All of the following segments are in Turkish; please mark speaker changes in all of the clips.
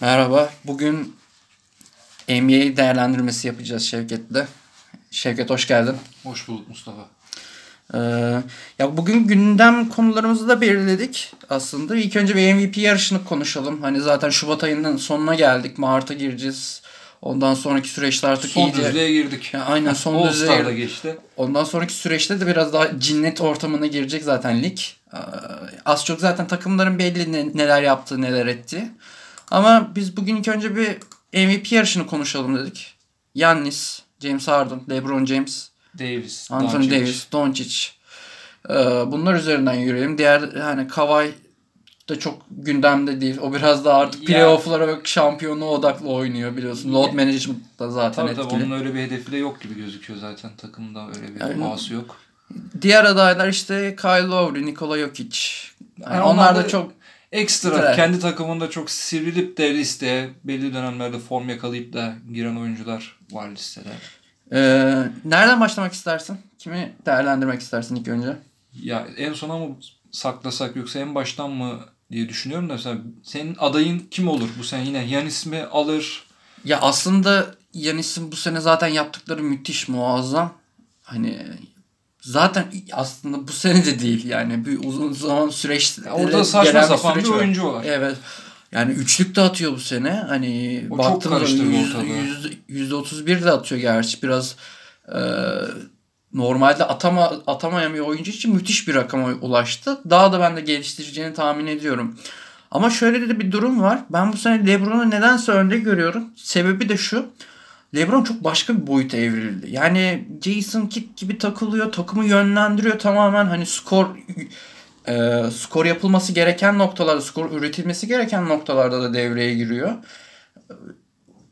Speaker 1: Merhaba. Bugün NBA değerlendirmesi yapacağız Şevket'le. Şevket hoş geldin.
Speaker 2: Hoş bulduk Mustafa.
Speaker 1: Ee, ya bugün gündem konularımızı da belirledik aslında. İlk önce bir MVP yarışını konuşalım. Hani zaten Şubat ayının sonuna geldik. Mart'a gireceğiz. Ondan sonraki süreçte artık
Speaker 2: son
Speaker 1: iyice...
Speaker 2: düzlüğe girdik.
Speaker 1: Ya aynen son
Speaker 2: All
Speaker 1: düzlüğe girdik.
Speaker 2: geçti.
Speaker 1: Ondan sonraki süreçte de biraz daha cinnet ortamına girecek zaten lig. Ee, Az çok zaten takımların belli ne- neler yaptığı, neler ettiği. Ama biz bugün ilk önce bir MVP yarışını konuşalım dedik. Yannis, James Harden, LeBron James,
Speaker 2: Davis,
Speaker 1: Anthony
Speaker 2: Doncic.
Speaker 1: Davis, Doncic. Ee, bunlar üzerinden yürüyelim. Diğer hani Kawhi da çok gündemde değil. O biraz daha artık playoff'lara ve şampiyonluğa odaklı oynuyor biliyorsun. Load management da zaten
Speaker 2: Tabii tabii
Speaker 1: etkili.
Speaker 2: onun öyle bir hedefi de yok gibi gözüküyor zaten. Takımda öyle bir
Speaker 1: Aynen.
Speaker 2: ağası yok.
Speaker 1: Diğer adaylar işte Kyle Lowry, Nikola Jokic. Yani
Speaker 2: Yani
Speaker 1: onlar da
Speaker 2: onlar da-
Speaker 1: çok
Speaker 2: Ekstra
Speaker 1: Evet.
Speaker 2: kendi takımında çok sivrilip de listeye belli dönemlerde form yakalayıp da giren oyuncular var listede.
Speaker 1: Ee, nereden başlamak istersin? Kimi değerlendirmek istersin ilk önce?
Speaker 2: Ya en sona mı saklasak yoksa en baştan mı diye düşünüyorum da mesela senin adayın kim olur bu sene yine Yanis mi alır?
Speaker 1: Ya aslında Yanis'in bu sene zaten yaptıkları müthiş, muazzam. Hani zaten aslında bu sene de değil yani bir uzun zaman süreç
Speaker 2: orada saçma sapan bir
Speaker 1: var.
Speaker 2: oyuncu var.
Speaker 1: Evet. Yani üçlük de atıyor bu sene. Hani
Speaker 2: O çok karıştırdı ortalığı.
Speaker 1: yüzde otuz bir de atıyor gerçi. Biraz e, normalde atama, atamayan bir oyuncu için müthiş bir rakama ulaştı. Daha da ben de geliştireceğini tahmin ediyorum. Ama şöyle de bir durum var. Ben bu sene LeBron'u nedense önde görüyorum. Sebebi de şu. LeBron çok başka bir boyuta evrildi. Yani Jason Kidd gibi takılıyor, takımı yönlendiriyor tamamen hani skor e, skor yapılması gereken noktalarda, skor üretilmesi gereken noktalarda da devreye giriyor. E,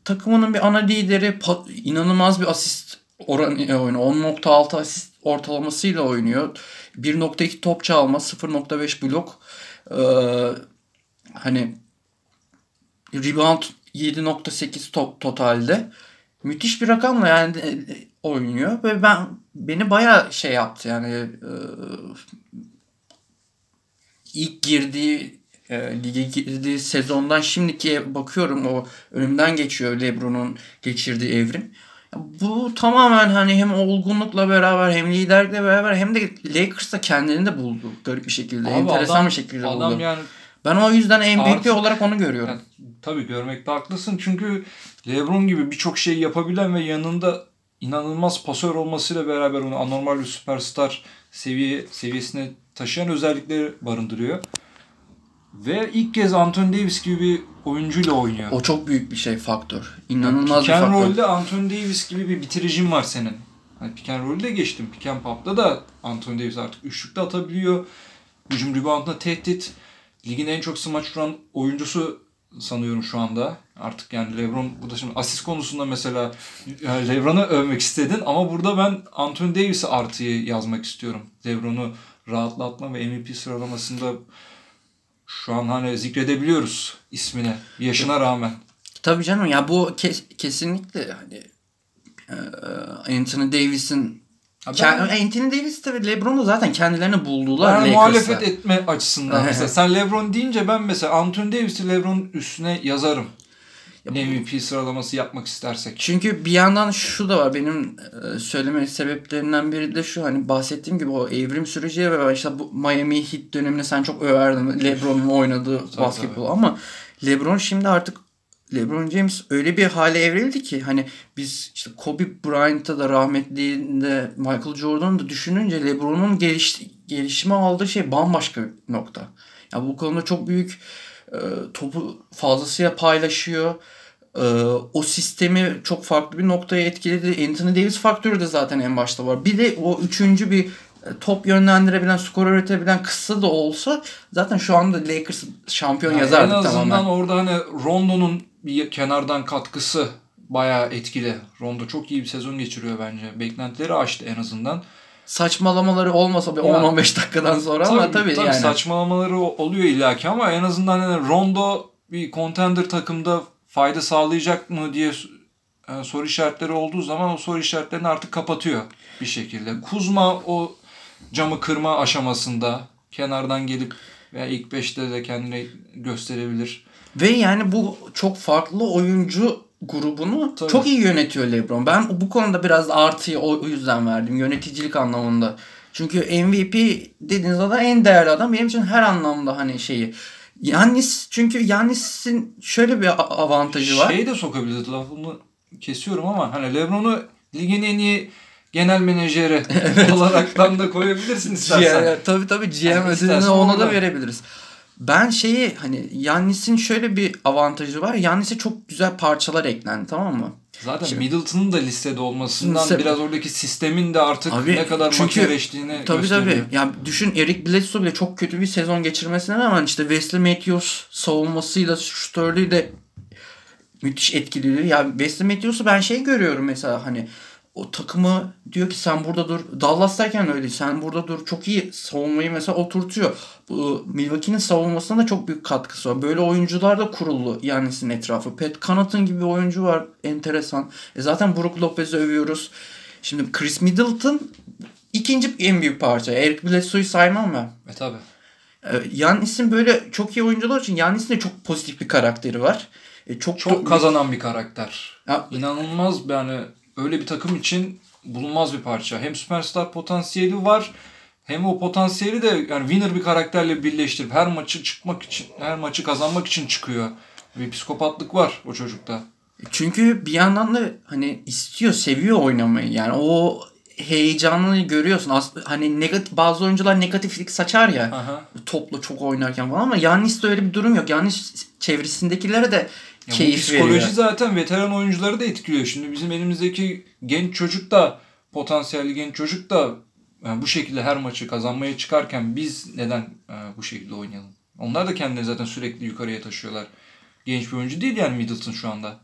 Speaker 1: Takımının bir ana lideri inanılmaz bir asist oranı oynuyor. 10.6 asist ortalamasıyla oynuyor. 1.2 top çalma, 0.5 blok. Ee, hani rebound 7.8 top totalde. Müthiş bir rakamla yani e, e, oynuyor ve ben beni bayağı şey yaptı yani e, ilk girdiği e, lige girdiği sezondan şimdikiye bakıyorum o önümden geçiyor LeBron'un geçirdiği evrim. Bu tamamen hani hem olgunlukla beraber hem liderlikle beraber hem de Lakers'ta kendini de buldu garip bir şekilde.
Speaker 2: Abi
Speaker 1: enteresan
Speaker 2: adam-
Speaker 1: bir şekilde
Speaker 2: Adam
Speaker 1: buldu.
Speaker 2: yani
Speaker 1: Ben o yüzden MVP
Speaker 2: Artık-
Speaker 1: olarak onu görüyorum.
Speaker 2: Yani, tabii görmekte haklısın çünkü LeBron gibi birçok şey yapabilen ve yanında inanılmaz pasör olmasıyla beraber onu anormal bir süperstar seviye seviyesine taşıyan özellikleri barındırıyor. Ve ilk kez Anthony Davis gibi bir oyuncuyla oynuyor.
Speaker 1: O çok büyük bir şey faktör. İnanılmaz bir
Speaker 2: Pick and
Speaker 1: faktör.
Speaker 2: roll'de Anthony Davis gibi bir bitiricin var senin. Hani pick and roll'de geçtim. Pick and pop'ta da Anthony Davis artık üçlükte atabiliyor. Hücum reboundına tehdit. Ligin en çok smaç vuran oyuncusu sanıyorum şu anda. Artık yani LeBron burada şimdi asist konusunda mesela yani LeBron'u övmek istedin ama burada ben Anthony Davis'e artıyı yazmak istiyorum. LeBron'u rahatlatma ve MVP sıralamasında şu an hani zikredebiliyoruz ismini yaşına rağmen.
Speaker 1: Tabii canım ya bu kes- kesinlikle hani e, Anthony Davis'in Ke-
Speaker 2: ben-
Speaker 1: Anthony Davis de ve LeBron da zaten kendilerini buldular
Speaker 2: Ben
Speaker 1: Lakers'ta.
Speaker 2: muhalefet etme açısından mesela. Sen LeBron deyince ben mesela Anthony Davis'i LeBron'un üstüne yazarım.
Speaker 1: Ya bu-
Speaker 2: MVP sıralaması yapmak istersek.
Speaker 1: Çünkü bir yandan şu da var. Benim e, söyleme sebeplerinden biri de şu. Hani bahsettiğim gibi o evrim süreci ve işte bu Miami Heat dönemini sen çok överdin. LeBron'un oynadığı basketbol. Ama LeBron şimdi artık LeBron James öyle bir hale evrildi ki hani biz işte Kobe Bryant'ta da rahmetliğinde Michael Jordan'ı da düşününce LeBron'un geliş, gelişime aldığı şey bambaşka bir nokta. Ya bu konuda çok büyük e, topu fazlasıyla paylaşıyor. Ee, o sistemi çok farklı bir noktaya etkiledi. Anthony Davis faktörü de zaten en başta var. Bir de o üçüncü bir e, top yönlendirebilen, skor üretebilen kısa da olsa zaten şu anda Lakers şampiyon
Speaker 2: Yani
Speaker 1: yazardı
Speaker 2: en azından
Speaker 1: tamamen.
Speaker 2: orada hani Rondo'nun bir kenardan katkısı bayağı etkili. Rondo çok iyi bir sezon geçiriyor bence. Beklentileri aştı en azından.
Speaker 1: Saçmalamaları olmasa bir
Speaker 2: Ya,
Speaker 1: 10-15 dakikadan sonra ama tabii, yani.
Speaker 2: saçmalamaları oluyor illaki ama en azından hani Rondo bir contender takımda fayda sağlayacak mı diye e, soru işaretleri olduğu zaman o soru işaretlerini artık kapatıyor bir şekilde. Kuzma o camı kırma aşamasında kenardan gelip veya ilk 5'te de kendini gösterebilir.
Speaker 1: Ve yani bu çok farklı oyuncu grubunu
Speaker 2: Tabii.
Speaker 1: çok iyi yönetiyor LeBron. Ben bu konuda biraz artıyı o, yüzden verdim. Yöneticilik anlamında. Çünkü MVP dediğiniz adam en değerli adam. Benim için her anlamda hani şeyi. Yannis çünkü Yannis'in şöyle bir avantajı var.
Speaker 2: Şey de sokabiliriz lafımı kesiyorum ama hani LeBron'u ligin en iyi genel menajeri olaraktan da koyabilirsin istersen.
Speaker 1: GM, tabii tabii GM
Speaker 2: Yani
Speaker 1: ödülünü ona da verebiliriz. Ben şeyi hani Yannis'in şöyle bir avantajı var. Yannis'e çok güzel parçalar eklendi tamam mı?
Speaker 2: Zaten
Speaker 1: Şimdi-
Speaker 2: Middleton'ın da listede olmasından
Speaker 1: Liste-
Speaker 2: biraz oradaki sistemin de artık
Speaker 1: Abi,
Speaker 2: ne kadar
Speaker 1: çünkü-
Speaker 2: makineleştiğini
Speaker 1: Tabii
Speaker 2: gösteriyor.
Speaker 1: tabii. Yani düşün Eric Bledsoe bile çok kötü bir sezon geçirmesine rağmen işte Wesley Matthews savunmasıyla şutörlüğü de müthiş etkiliyor. Yani Wesley Matthews'u ben şey görüyorum mesela hani o takımı diyor ki sen burada dur. Dallas'tayken öyle sen burada dur. Çok iyi savunmayı mesela oturtuyor. Bu Milwaukee'nin savunmasına da çok büyük katkısı var. Böyle oyuncular da kuruldu Yannis'in etrafı. Pat Connaughton gibi bir oyuncu var. Enteresan. E zaten Brook Lopez'i övüyoruz. Şimdi Chris Middleton ikinci en büyük parça. Eric Bledsoe'yu saymam ben.
Speaker 2: E tabii.
Speaker 1: Ee, Yannis'in böyle çok iyi oyuncular için Yannis'in de çok pozitif bir karakteri var. E, çok
Speaker 2: Çok kazanan bir karakter.
Speaker 1: Ya-
Speaker 2: İnanılmaz yani öyle bir takım için bulunmaz bir parça. Hem süperstar potansiyeli var hem o potansiyeli de yani winner bir karakterle birleştirip her maçı çıkmak için, her maçı kazanmak için çıkıyor. Bir psikopatlık var o çocukta.
Speaker 1: Çünkü bir yandan da hani istiyor, seviyor oynamayı. Yani o heyecanını görüyorsun. As- hani negatif bazı oyuncular negatiflik saçar ya.
Speaker 2: Aha.
Speaker 1: Topla çok oynarken falan ama Yannis'te öyle bir durum yok. Yannis çevresindekilere de
Speaker 2: Ya
Speaker 1: keyif
Speaker 2: psikoloji
Speaker 1: veriyor.
Speaker 2: zaten veteran oyuncuları da etkiliyor. Şimdi bizim elimizdeki genç çocuk da potansiyelli genç çocuk da yani bu şekilde her maçı kazanmaya çıkarken biz neden e, bu şekilde oynayalım? Onlar da kendileri zaten sürekli yukarıya taşıyorlar. Genç bir oyuncu değil yani Middleton şu anda.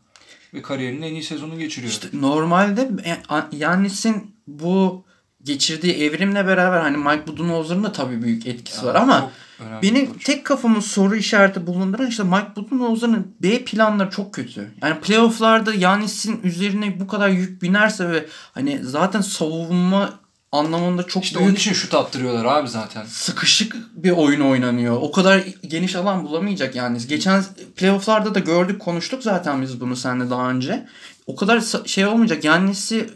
Speaker 2: Ve kariyerinin en iyi sezonunu geçiriyor.
Speaker 1: İşte normalde e, Yannis'in bu geçirdiği evrimle beraber hani Mike Budenholzer'ın da tabii büyük etkisi var ama
Speaker 2: Çok önemli
Speaker 1: Benim tek kafamı soru işareti bulunduran işte Mike Budenholzer'ın B planları çok kötü. Yani playofflarda Yanis'in üzerine bu kadar yük binerse ve hani zaten savunma anlamında çok
Speaker 2: İşte
Speaker 1: büyük
Speaker 2: onun için şut attırıyorlar abi zaten.
Speaker 1: sıkışık bir oyun oynanıyor. O kadar geniş alan bulamayacak yani. Geçen playofflarda da gördük konuştuk zaten biz bunu seninle daha önce. O kadar şey olmayacak. Yanis'i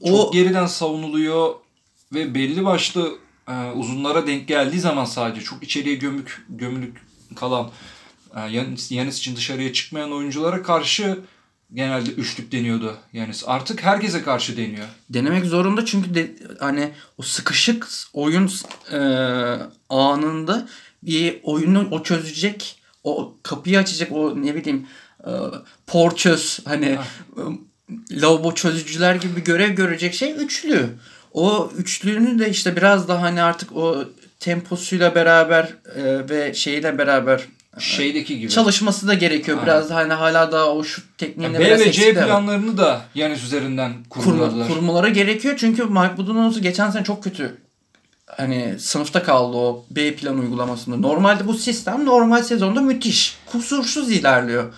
Speaker 1: o
Speaker 2: Çok geriden savunuluyor ve belli başlı e, uzunlara denk geldiği zaman sadece çok içeriye gömük gömülük kalan e, Yanis, Yanis için dışarıya çıkmayan oyunculara karşı genelde üçlük deniyordu Yanis. Artık herkese karşı deniyor.
Speaker 1: denemek zorunda çünkü de, hani o sıkışık oyun e, anında bir oyunu o çözecek o kapıyı açacak o ne bileyim e, porçöz hani e, lavabo çözücüler gibi bir görev görecek şey üçlü. O üçlünü de işte biraz daha hani artık o temposuyla beraber e, ve şeyle beraber
Speaker 2: Şeydeki gibi.
Speaker 1: çalışması da gerekiyor.
Speaker 2: Aynen.
Speaker 1: Biraz da hani hala daha o şut tekniğinde
Speaker 2: Yani B ve C
Speaker 1: var
Speaker 2: planlarını da Yanis üzerinden
Speaker 1: kurma,
Speaker 2: kurguladılar.
Speaker 1: kurmaları gerekiyor. Çünkü Mike Budenholzer geçen sene çok kötü hani sınıfta kaldı o B plan uygulamasında. Normalde bu sistem normal sezonda müthiş. Kusursuz ilerliyor.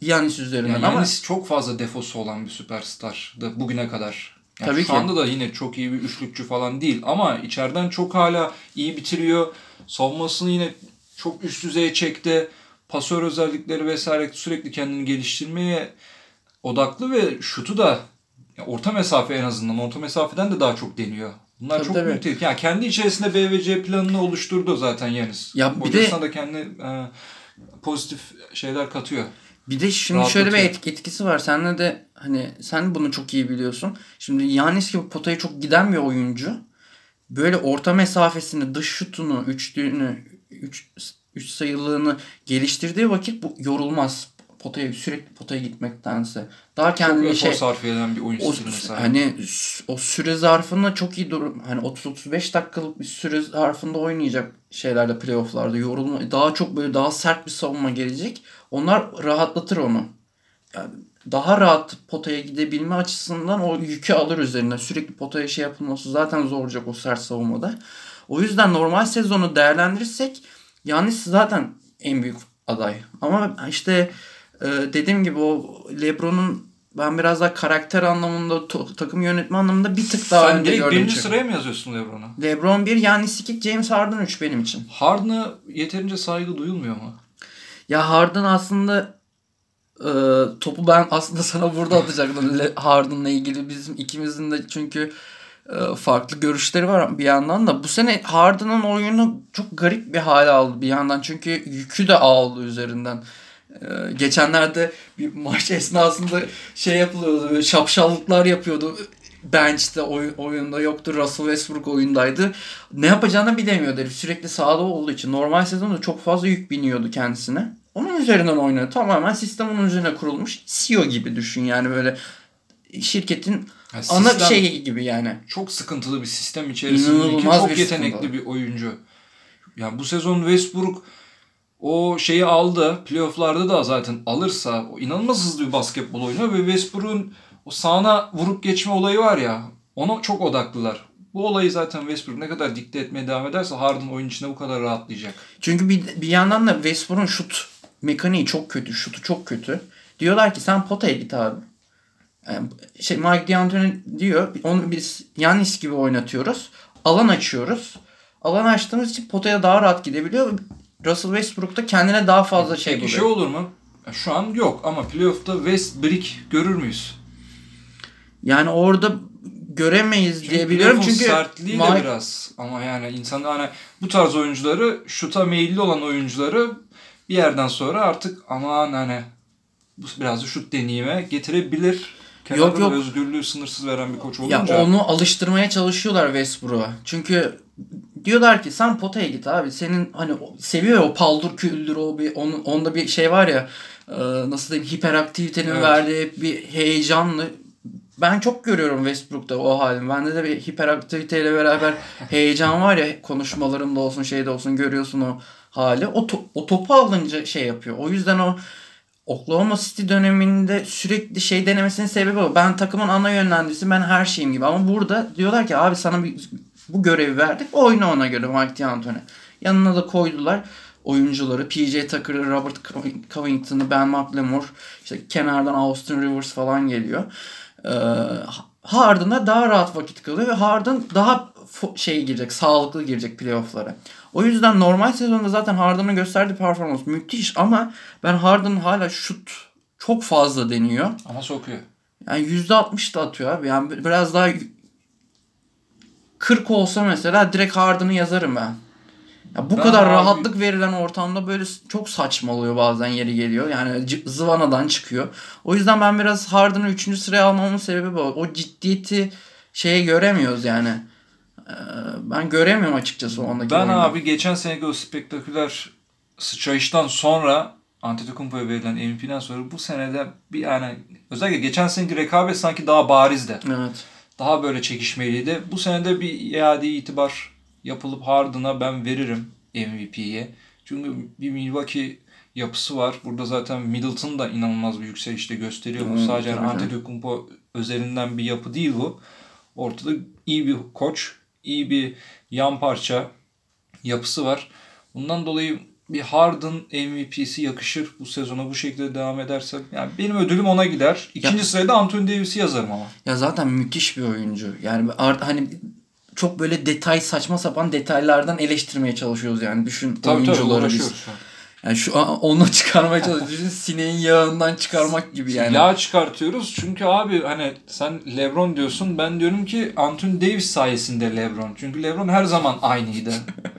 Speaker 1: Yanis üzerinden
Speaker 2: Yani
Speaker 1: ama
Speaker 2: Yanis çok fazla defosu olan bir süperstar da bugüne kadar. Yani
Speaker 1: Tabii
Speaker 2: şu
Speaker 1: ki.
Speaker 2: anda da yine çok iyi bir üçlükçü falan değil ama içeriden çok hala iyi bitiriyor. Savunmasını yine çok üst düzeye çekti. Pasör özellikleri vesaire sürekli kendini geliştirmeye odaklı ve şutu da orta mesafe en azından orta mesafeden de daha çok deniyor. Bunlar
Speaker 1: Tabii,
Speaker 2: çok
Speaker 1: tabii.
Speaker 2: büyük tehlike. Yani kendi içerisinde B ve C planını oluşturdu zaten Yanis.
Speaker 1: Ya bir de-
Speaker 2: Hocasına da kendi e, pozitif şeyler katıyor.
Speaker 1: Bir de şimdi şöyle bir etki, etkisi var. Senle de hani sen bunu çok iyi biliyorsun. Şimdi Yanis gibi potaya çok giden bir oyuncu böyle orta mesafesini, dış şutunu, üçlüğünü, üç, üç sayılığını geliştirdiği vakit bu yorulmaz. Potaya sürekli potaya gitmektense. Daha kendini şey
Speaker 2: sarf eden bir oyun
Speaker 1: o,
Speaker 2: stiline sahip.
Speaker 1: hani o süre zarfında çok iyi durum hani 30-35 dakikalık bir süre zarfında oynayacak şeylerde playofflarda yorulma daha çok böyle daha sert bir savunma gelecek. Onlar rahatlatır onu. Yani daha rahat potaya gidebilme açısından o yükü alır üzerine. Sürekli potaya şey yapılması zaten zor olacak o sert savunmada. O yüzden normal sezonu değerlendirirsek Yanis zaten en büyük aday. Ama işte e, dediğim gibi o LeBron'un ben biraz daha karakter anlamında, takım yönetme anlamında bir tık daha
Speaker 2: Sen
Speaker 1: önde gördüm.
Speaker 2: birinci
Speaker 1: çünkü.
Speaker 2: sıraya mı yazıyorsun LeBron'u?
Speaker 1: LeBron 1, Yanis 2, James Harden 3 benim için.
Speaker 2: Harden'a yeterince saygı duyulmuyor mu?
Speaker 1: Ya Harden aslında e, topu ben aslında sana burada atacaktım Harden'la ilgili. Bizim ikimizin de çünkü e, farklı görüşleri var bir yandan da. Bu sene Harden'ın oyunu çok garip bir hale aldı bir yandan. Çünkü yükü de aldı üzerinden. E, geçenlerde bir maç esnasında şey yapılıyordu. Böyle şapşallıklar yapıyordu bench'te oy, oyunda yoktu. Russell Westbrook oyundaydı. Ne yapacağını bilemiyordu herif. Sürekli sahada olduğu için. Normal sezonda çok fazla yük biniyordu kendisine. Onun üzerinden oynuyor. Tamamen sistem onun üzerine kurulmuş. CEO gibi düşün yani böyle şirketin yani ana şeyi gibi yani.
Speaker 2: Çok sıkıntılı bir sistem İnanılmaz çok bir yetenekli sıkıntı. bir oyuncu. Yani bu sezon Westbrook o şeyi aldı. Playoff'larda da zaten alırsa o inanılmaz hızlı bir basketbol oynuyor ve Westbrook'un o sağına vurup geçme olayı var ya ona çok odaklılar. Bu olayı zaten Westbrook ne kadar dikte etmeye devam ederse Harden oyun içinde bu kadar rahatlayacak.
Speaker 1: Çünkü bir, bir yandan da Westbrook'un şut mekaniği çok kötü. Şutu çok kötü. Diyorlar ki sen potaya git abi. Yani şey Mike D'Antoni diyor onu biz Yanis gibi oynatıyoruz. Alan açıyoruz. Alan açtığımız için potaya daha rahat gidebiliyor. Russell Westbrook da kendine daha fazla şey
Speaker 2: buluyor. Şey olur mu? Şu an yok ama playoff'ta Westbrook görür müyüz?
Speaker 1: Yani orada göremeyiz çünkü diye biliyorum çünkü
Speaker 2: sertliği Mike... de biraz ama yani insan hani bu tarz oyuncuları şuta meyilli olan oyuncuları bir yerden sonra artık aman hani bu biraz da şut deneyime getirebilir. Kenarda yok yok. özgürlüğü sınırsız veren bir koç olunca.
Speaker 1: Ya onu alıştırmaya çalışıyorlar Westbrook'a. Çünkü diyorlar ki sen potaya git abi. Senin hani seviyor o paldur küldür o bir onun onda bir şey var ya nasıl diyeyim hiperaktivitenin evet. verdiği bir heyecanlı ben çok görüyorum Westbrook'ta o halini. Bende de bir hiperaktiviteyle beraber heyecan var ya konuşmalarımda olsun şeyde olsun görüyorsun o hali. O, to- o topu alınca şey yapıyor. O yüzden o Oklahoma City döneminde sürekli şey denemesinin sebebi o. Ben takımın ana yönlendiricisi ben her şeyim gibi. Ama burada diyorlar ki abi sana bir, bu görevi verdik. Oyna ona göre Mike D'Antoni. Yanına da koydular oyuncuları. PJ Tucker'ı, Robert Covington'ı, Ben McLemore, işte kenardan Austin Rivers falan geliyor. Ee, Harden'a daha rahat vakit kalıyor ve Harden daha şey girecek, sağlıklı girecek playoff'lara. O yüzden normal sezonda zaten Harden'ın gösterdiği performans müthiş ama ben Harden hala şut çok fazla deniyor.
Speaker 2: Ama sokuyor.
Speaker 1: Yani %60 da atıyor abi. Yani biraz daha 40 olsa mesela direkt Harden'ı yazarım ben. Ya bu ben kadar abi... rahatlık verilen ortamda böyle çok saçmalıyor bazen yeri geliyor. Yani zıvanadan çıkıyor. O yüzden ben biraz Harden'ı 3. sıraya almamın sebebi bu. O ciddiyeti şeye göremiyoruz yani. Ee, ben göremiyorum açıkçası o andaki
Speaker 2: Ben oyunu. abi geçen seneki o spektaküler sıçrayıştan sonra Antetokounmpo'ya verilen MVP'den sonra bu senede bir yani özellikle geçen seneki rekabet sanki daha barizdi.
Speaker 1: Evet.
Speaker 2: Daha böyle çekişmeliydi. Bu senede bir iade itibar yapılıp Harden'a ben veririm MVP'ye. Çünkü bir Milwaukee yapısı var. Burada zaten Middleton da inanılmaz bir yükselişte gösteriyor. Bu sadece Antetokounmpo özelinden bir yapı değil bu. Ortada iyi bir koç, iyi bir yan parça yapısı var. Bundan dolayı bir Harden MVP'si yakışır bu sezona bu şekilde devam ederse. Yani benim ödülüm ona gider. İkinci ya, sırada Anthony Davis'i yazarım ama.
Speaker 1: Ya zaten müthiş bir oyuncu. Yani hani çok böyle detay saçma sapan detaylardan eleştirmeye çalışıyoruz yani. Düşün tabii, oyuncuları tabii, biz. Yani şu an onu çıkarmaya çalışıyoruz. Düşün sineğin yağından çıkarmak gibi yani.
Speaker 2: Yağ çıkartıyoruz çünkü abi hani sen LeBron diyorsun ben diyorum ki Anthony Davis sayesinde LeBron. Çünkü LeBron her zaman aynıydı.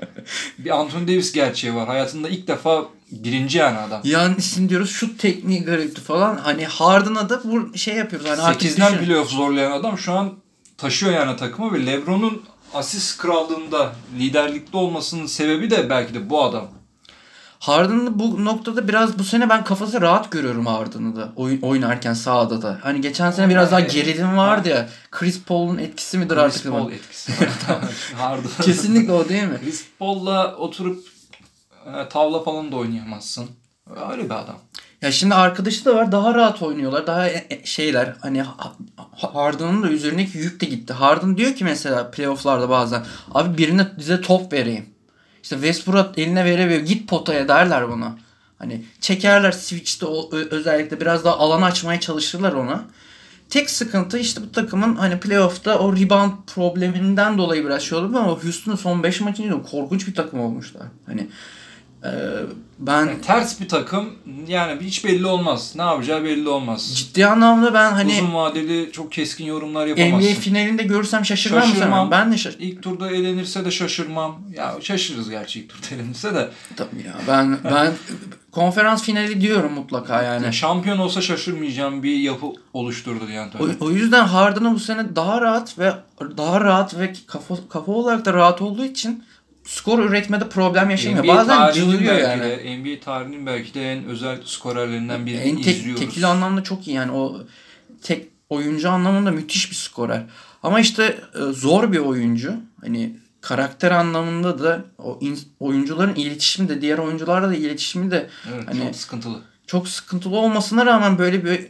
Speaker 2: bir Anthony Davis gerçeği var. Hayatında ilk defa birinci yani adam.
Speaker 1: Yani şimdi diyoruz şu tekniği garipti falan. Hani Harden'a da bu şey yapıyoruz. Hani
Speaker 2: 8'den playoff zorlayan adam şu an taşıyor yani takımı ve LeBron'un asist krallığında liderlikte olmasının sebebi de belki de bu adam.
Speaker 1: Harden'ı bu noktada biraz bu sene ben kafası rahat görüyorum Harden'ı da oyun, oynarken sahada da. Hani geçen sene biraz daha gerilim vardı ya. Chris Paul'un etkisi midir Chris artık?
Speaker 2: Chris Paul etkisi. Harden.
Speaker 1: Kesinlikle o değil mi?
Speaker 2: Chris Paul'la oturup e, tavla falan da oynayamazsın. Öyle bir adam.
Speaker 1: Ya şimdi arkadaşı da var daha rahat oynuyorlar. Daha e, e, şeyler hani Harden'ın da üzerindeki yük de gitti. Harden diyor ki mesela playofflarda bazen abi birine bize top vereyim. İşte Westbrook eline veremiyor. Git potaya derler buna. Hani çekerler switch'te özellikle biraz daha alan açmaya çalışırlar ona. Tek sıkıntı işte bu takımın hani playoff'ta o rebound probleminden dolayı biraz şey oldu ama Houston'un son 5 maçında korkunç bir takım olmuşlar. Hani Ee, ben
Speaker 2: Yani ters bir takım yani hiç belli olmaz. Ne yapacağı belli olmaz.
Speaker 1: ciddi anlamda ben hani
Speaker 2: Uzun vadeli çok keskin yorumlar
Speaker 1: NBA
Speaker 2: yapamazsın.
Speaker 1: finalinde görürsem şaşırmam
Speaker 2: Şaşırmam.
Speaker 1: Ben de şaş
Speaker 2: İlk turda elenirse de şaşırmam. Ya şaşırırız gerçi ilk turda elenirse de.
Speaker 1: Tabii ya ben ben konferans finali diyorum mutlaka yani.
Speaker 2: Yani şampiyon olsa şaşırmayacağım bir yapı oluşturdu yani.
Speaker 1: O, o yüzden Harden'ın bu sene daha rahat ve daha rahat ve kafa kafa olarak da rahat olduğu için skor üretmede problem yaşamıyor.
Speaker 2: NBA
Speaker 1: Bazen cılıyor yani.
Speaker 2: De, NBA tarihinin belki de en özel skorerlerinden birini
Speaker 1: En tek,
Speaker 2: izliyoruz.
Speaker 1: tekil anlamda çok iyi yani o tek oyuncu anlamında müthiş bir skorer. Ama işte e, zor bir oyuncu. Hani karakter anlamında da o in- oyuncuların iletişimi de diğer oyuncularla da iletişimi de
Speaker 2: Evet,
Speaker 1: Hani-
Speaker 2: çok sıkıntılı.
Speaker 1: çok sıkıntılı olmasına rağmen böyle bir